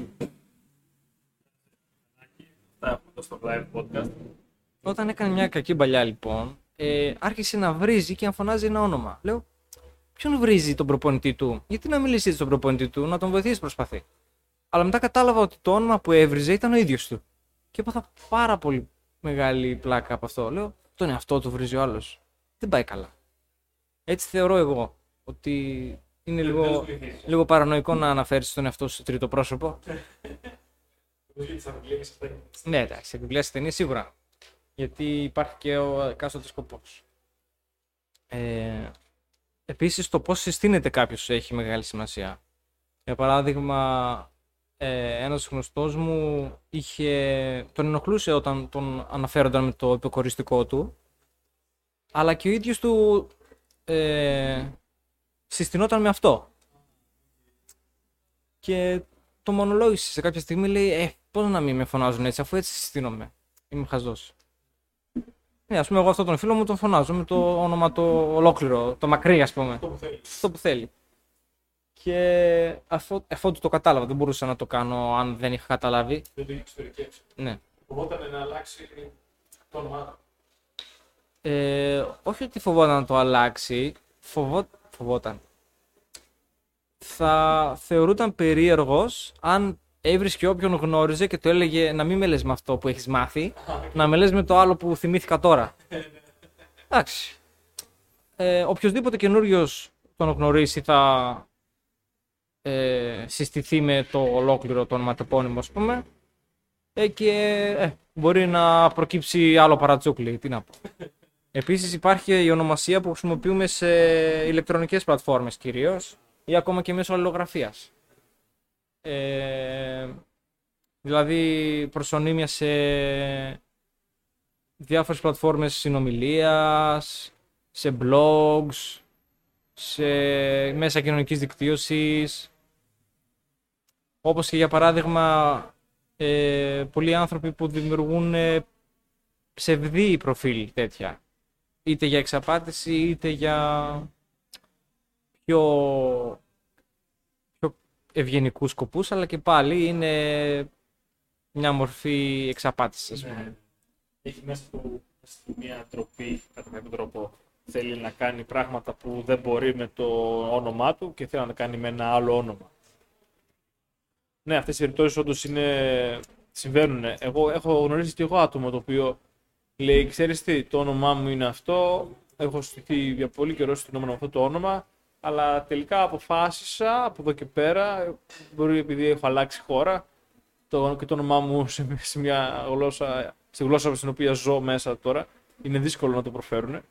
A: Θα έχουμε στο live podcast.
B: όταν έκανε μια κακή παλιά λοιπόν, ε, άρχισε να βρίζει και να φωνάζει ένα όνομα. Λέω, ποιον βρίζει τον προπονητή του, γιατί να μιλήσει στον προπονητή του, να τον βοηθήσει προσπαθεί. Αλλά μετά κατάλαβα ότι το όνομα που έβριζε ήταν ο ίδιος του. Και έπαθα πάρα πολύ μεγάλη πλάκα από αυτό. Λέω, τον εαυτό του βρίζει ο άλλος. Δεν πάει καλά. Έτσι θεωρώ εγώ ότι είναι λίγο, λίγο παρανοϊκό να αναφέρεις τον εαυτό σου σε τρίτο πρόσωπο. (laughs) Ναι, εντάξει, επιπλέον ταινία σίγουρα. Γιατί υπάρχει και ο εκάστοτε σκοπός. Ε, Επίσης, το πώς συστήνεται κάποιος έχει μεγάλη σημασία. Για παράδειγμα, ε, ένας γνωστός μου είχε, τον ενοχλούσε όταν τον αναφέρονταν με το υποκοριστικό του, αλλά και ο ίδιος του ε, συστηνόταν με αυτό. Και το μονολόγησε σε κάποια στιγμή, λέει, ε, πώς να μην με φωνάζουν έτσι, αφού έτσι συστήνομαι. Είμαι χαζός. Ναι, ας πούμε, εγώ αυτόν τον φίλο μου τον φωνάζω με το όνομα το ολόκληρο, το μακρύ, ας πούμε. Αυτό που θέλει. Και αφού, εφότου το κατάλαβα, δεν μπορούσα να το κάνω αν δεν είχα καταλάβει.
A: Δεν το είχε εξωτερικεύσει.
B: Ναι.
A: Φοβόταν να αλλάξει το όνομά του.
B: Ε, όχι ότι φοβόταν να το αλλάξει, φοβό... φοβόταν. Θα θεωρούταν περίεργος αν έβρισκε όποιον γνώριζε και το έλεγε να μην με λες με αυτό που έχεις μάθει, να με λες με το άλλο που θυμήθηκα τώρα. Εντάξει. Ε, οποιοςδήποτε καινούριος τον γνωρίσει θα ε, συστηθεί με το ολόκληρο το ονοματεπώνυμο, ας πούμε, ε, και ε, μπορεί να προκύψει άλλο παρατσούκλι, τι να πω. Επίσης υπάρχει η ονομασία που χρησιμοποιούμε σε ηλεκτρονικές πλατφόρμες κυρίως ή ακόμα και μέσω αλληλογραφίας. Ε, δηλαδή προσωνύμια σε διάφορες πλατφόρμες συνομιλίας, σε blogs, σε μέσα κοινωνικής δικτύωσης. Όπως και για παράδειγμα ε, πολλοί άνθρωποι που δημιουργούν ε, ψευδή προφίλ τέτοια. Είτε για εξαπάτηση είτε για πιο, πιο ευγενικούς σκοπούς, αλλά και πάλι είναι μια μορφή εξαπάτησης. ας πούμε.
A: Ναι. Έχει μέσα του στη μια τροπή, κατά κάποιο τρόπο, θέλει να κάνει πράγματα που δεν μπορεί με το όνομά του και θέλει να τα κάνει με ένα άλλο όνομα. Ναι, αυτές οι περιπτώσεις όντως είναι... συμβαίνουν. Εγώ έχω γνωρίσει και εγώ άτομο το οποίο λέει, ξέρεις τι, το όνομά μου είναι αυτό, έχω στηθεί για πολύ καιρό στην όνομα με αυτό το όνομα, αλλά τελικά αποφάσισα από εδώ και πέρα, μπορεί επειδή έχω αλλάξει χώρα, το, και το όνομά μου σε, σε μια γλώσσα, στη γλώσσα στην οποία ζω μέσα τώρα, είναι δύσκολο να το προφέρουν.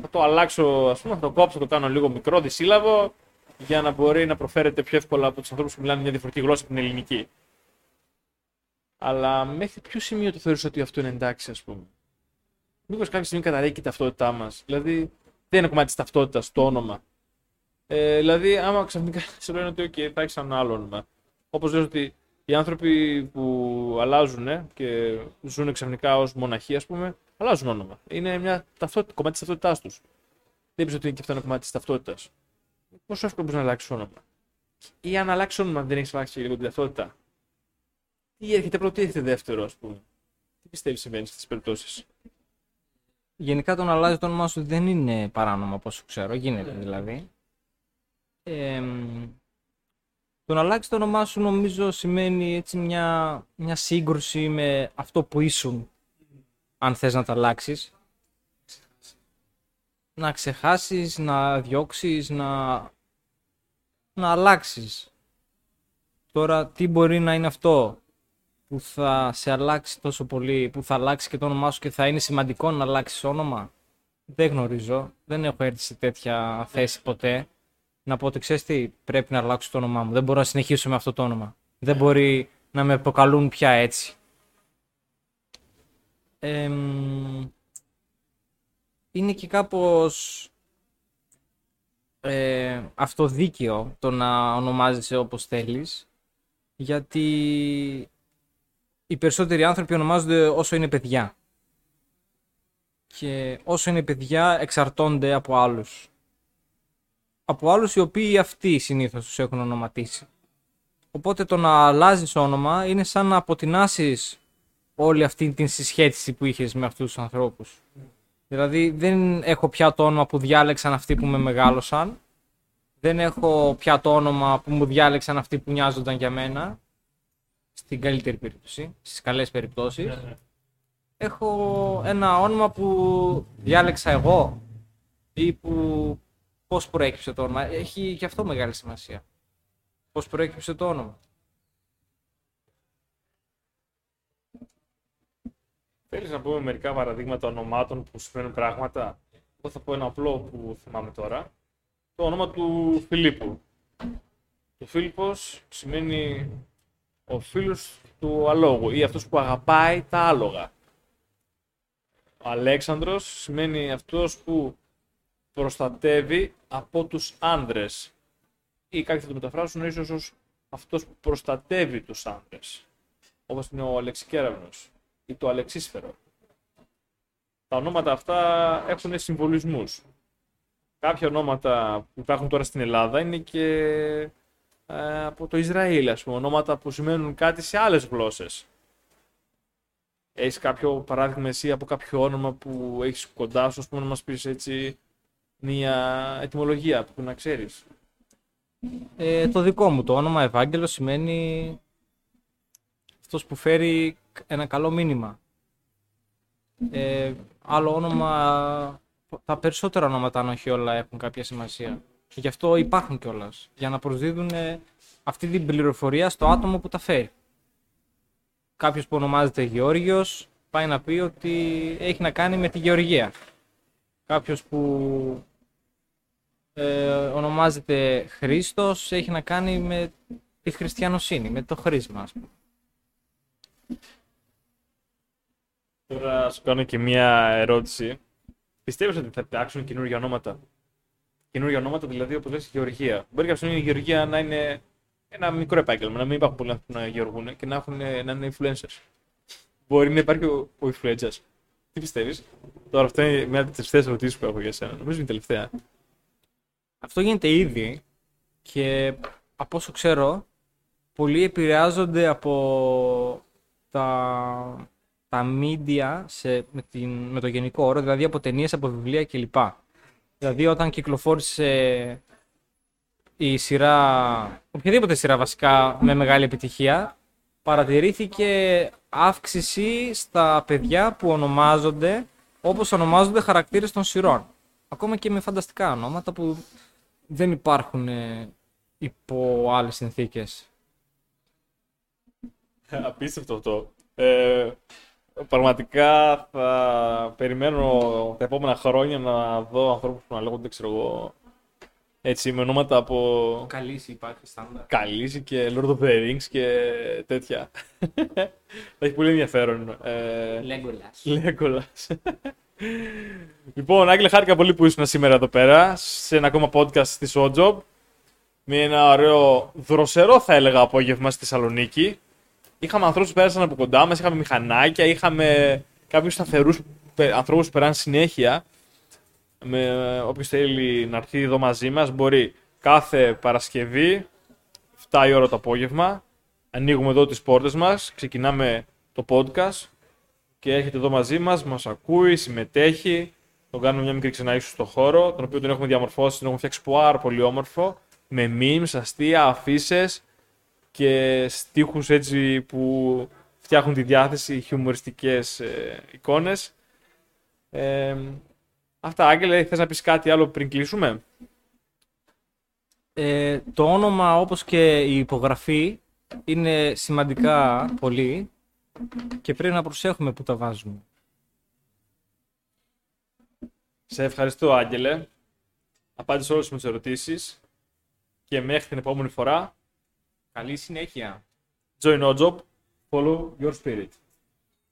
A: Θα το αλλάξω, ας πούμε, θα το κόψω, θα το κάνω λίγο μικρό, δυσύλλαβο, για να μπορεί να προφέρεται πιο εύκολα από τους ανθρώπους που μιλάνε μια διαφορετική γλώσσα από την ελληνική. Αλλά μέχρι ποιο σημείο το θεωρείς ότι αυτό είναι εντάξει, ας πούμε; Μήπως κάποια στιγμή καταρρέει η ταυτότητά μας. Δηλαδή, δεν είναι κομμάτι της ταυτότητας το όνομα. Ε, δηλαδή, άμα ξαφνικά (laughs) σε λένε ότι okay, θα έχεις ένα άλλο όνομα. Όπως λες ότι οι άνθρωποι που αλλάζουν και ζουν ξαφνικά ως μοναχοί, ας πούμε, αλλάζουν όνομα. Είναι μια ταυτότητα, κομμάτι της ταυτότητάς τους. Δεν πει ότι είναι και αυτό ένα κομμάτι της ταυτότητας. Πόσο εύκολο μπορείς να αλλάξεις όνομα; Ή αν αλλάξεις όνομα, δεν έχεις αλλάξει λίγο την ταυτότητα; Τι έρχεται πρώτο, τι έρχεται δεύτερο, ας πούμε; Τι πιστεύεις συμβαίνει σε αυτές τις περιπτώσεις;
B: Γενικά το να αλλάζει το όνομά σου δεν είναι παράνομο από όσο ξέρω, γίνεται δηλαδή. Ε, το να αλλάξεις το όνομά σου νομίζω σημαίνει έτσι μια, μια σύγκρουση με αυτό που ήσουν αν θες να το αλλάξεις. Να ξεχάσεις, να διώξεις, να, να αλλάξεις. Τώρα τι μπορεί να είναι αυτό που θα σε αλλάξει τόσο πολύ, που θα αλλάξει και το όνομά σου και θα είναι σημαντικό να αλλάξεις όνομα; Δεν γνωρίζω. Δεν έχω έρθει σε τέτοια θέση ποτέ. Να πω ότι ξέρεις τι, πρέπει να αλλάξω το όνομά μου. Δεν μπορώ να συνεχίσω με αυτό το όνομα. Δεν μπορεί να με αποκαλούν πια έτσι. είναι και κάπως ε, αυτοδίκαιο το να ονομάζεσαι όπως θέλεις γιατί οι περισσότεροι άνθρωποι ονομάζονται όσο είναι παιδιά. Και όσο είναι παιδιά εξαρτώνται από άλλους. Από άλλους οι οποίοι αυτοί συνήθως τους έχουν ονοματίσει. Οπότε το να αλλάζεις όνομα είναι σαν να αποτινάσεις όλη αυτή την συσχέτιση που είχες με αυτούς τους ανθρώπους. Δηλαδή δεν έχω πια το όνομα που διάλεξαν αυτοί που με μεγάλωσαν. Δεν έχω πια το όνομα που μου διάλεξαν αυτοί που νοιάζονταν για μένα στην καλύτερη περίπτωση, στις καλές περιπτώσεις. Ναι, ναι. Έχω ένα όνομα που διάλεξα εγώ ή που πώς προέκυψε το όνομα; Έχει και αυτό μεγάλη σημασία. Πώς προέκυψε το όνομα;
A: Θέλεις να πούμε μερικά παραδείγματα ονομάτων που σημαίνουν πράγματα; Εγώ θα πω ένα απλό που θυμάμαι τώρα. Το όνομα του Φιλίππου. Το Φίλιππος σημαίνει ο φίλος του αλόγου ή αυτός που αγαπάει τα άλογα. Ο Αλέξανδρος σημαίνει αυτός που προστατεύει από τους άνδρες ή κάποιοι θα το μεταφράσουν ίσως ως αυτός που προστατεύει τους άνδρες. Όπως είναι ο Αλεξικέραυνος ή το Αλεξίσφαιρο. Τα ονόματα αυτά έχουν συμβολισμούς. Κάποια ονόματα που υπάρχουν τώρα στην Ελλάδα είναι και ε, από το Ισραήλ, ας πούμε, ονόματα που σημαίνουν κάτι σε άλλες γλώσσες. Έχεις κάποιο παράδειγμα εσύ από κάποιο όνομα που έχεις κοντά σου, ας πούμε, να μας πεις έτσι μια ετοιμολογία που να ξέρεις.
B: Ε, το δικό μου το όνομα Ευάγγελο σημαίνει αυτός που φέρει ένα καλό μήνυμα. Ε, άλλο όνομα, τα περισσότερα ονόματα αν όχι όλα έχουν κάποια σημασία. Και γι' αυτό υπάρχουν κιόλας. Για να προσδίδουν αυτή την πληροφορία στο άτομο που τα φέρει. Κάποιος που ονομάζεται Γεώργιος πάει να πει ότι έχει να κάνει με τη Γεωργία. Κάποιος που ε, ονομάζεται Χρήστος έχει να κάνει με τη χριστιανοσύνη, με το χρήσμα. Ας πούμε.
A: Τώρα σου κάνω και μία ερώτηση. Πιστεύεις ότι θα υπάρξουν καινούργια ονόματα; Καινούργια ονόματα, δηλαδή όπως λες γεωργία. Μπορεί κάποια στιγμή η γεωργία να είναι ένα μικρό επάγγελμα, να μην υπάρχουν πολλοί άνθρωποι να γεωργούν και να, έχουν, να είναι influencers. Μπορεί να υπάρχει ο, ο influencer. Τι πιστεύεις, Τώρα αυτό είναι μια από τις τελευταίες ερωτήσεις που έχω για σένα. Νομίζω είναι η τελευταία.
B: Αυτό γίνεται ήδη και από όσο ξέρω, πολλοί επηρεάζονται από τα, τα media σε, με, την, με το γενικό όρο, δηλαδή από ταινίες, από βιβλία κλπ. Δηλαδή όταν κυκλοφόρησε η σειρά, οποιαδήποτε σειρά βασικά με μεγάλη επιτυχία, παρατηρήθηκε αύξηση στα παιδιά που ονομάζονται όπως ονομάζονται χαρακτήρες των σειρών. Ακόμα και με φανταστικά ονόματα που δεν υπάρχουν ε, υπό άλλες συνθήκες. (laughs)
A: Απίστευτο αυτό. Ε, πραγματικά θα περιμένω τα επόμενα χρόνια να δω ανθρώπους που να λέγονται, ξέρω εγώ, έτσι, με ονόματα από
B: Καλή υπάρχει στάνταρ.
A: Καλύση και Lord of the Rings και τέτοια. (laughs) θα έχει πολύ ενδιαφέρον. Ε,
B: Λέγκολας.
A: Λέγκολας. (laughs) λοιπόν, Άγγελε, χάρηκα πολύ που ήσουν σήμερα εδώ πέρα, σε ένα ακόμα podcast στη Showjob. Με ένα ωραίο δροσερό, θα έλεγα, απόγευμα στη Θεσσαλονίκη. Είχαμε ανθρώπους που πέρασαν από κοντά μας, είχαμε μηχανάκια, είχαμε κάποιους σταθερούς ανθρώπους που περάσαν συνέχεια. Με, όποιος θέλει να έρθει εδώ μαζί μας μπορεί κάθε Παρασκευή 7 η ώρα το απόγευμα ανοίγουμε εδώ τις πόρτες μας ξεκινάμε το podcast και έρχεται εδώ μαζί μας, μας ακούει, συμμετέχει τον κάνουμε μια μικρή ξενάγηση στο χώρο τον οποίο τον έχουμε διαμορφώσει, τον έχουμε φτιάξει πάρα πολύ όμορφο με memes, αστεία, αφήσει και στίχους έτσι που φτιάχνουν τη διάθεση, χιουμοριστικές ε, εικόνες. Ε, αυτά, Άγγελε, θες να πεις κάτι άλλο πριν κλείσουμε;
B: Ε, το όνομα όπως και η υπογραφή είναι σημαντικά πολύ και πρέπει να προσέχουμε που τα βάζουμε.
A: Σε ευχαριστώ, Άγγελε. Απάντησε όλες τις ερωτήσεις και μέχρι την επόμενη φορά,
B: Καλή συνέχεια.
A: join our job, follow your spirit.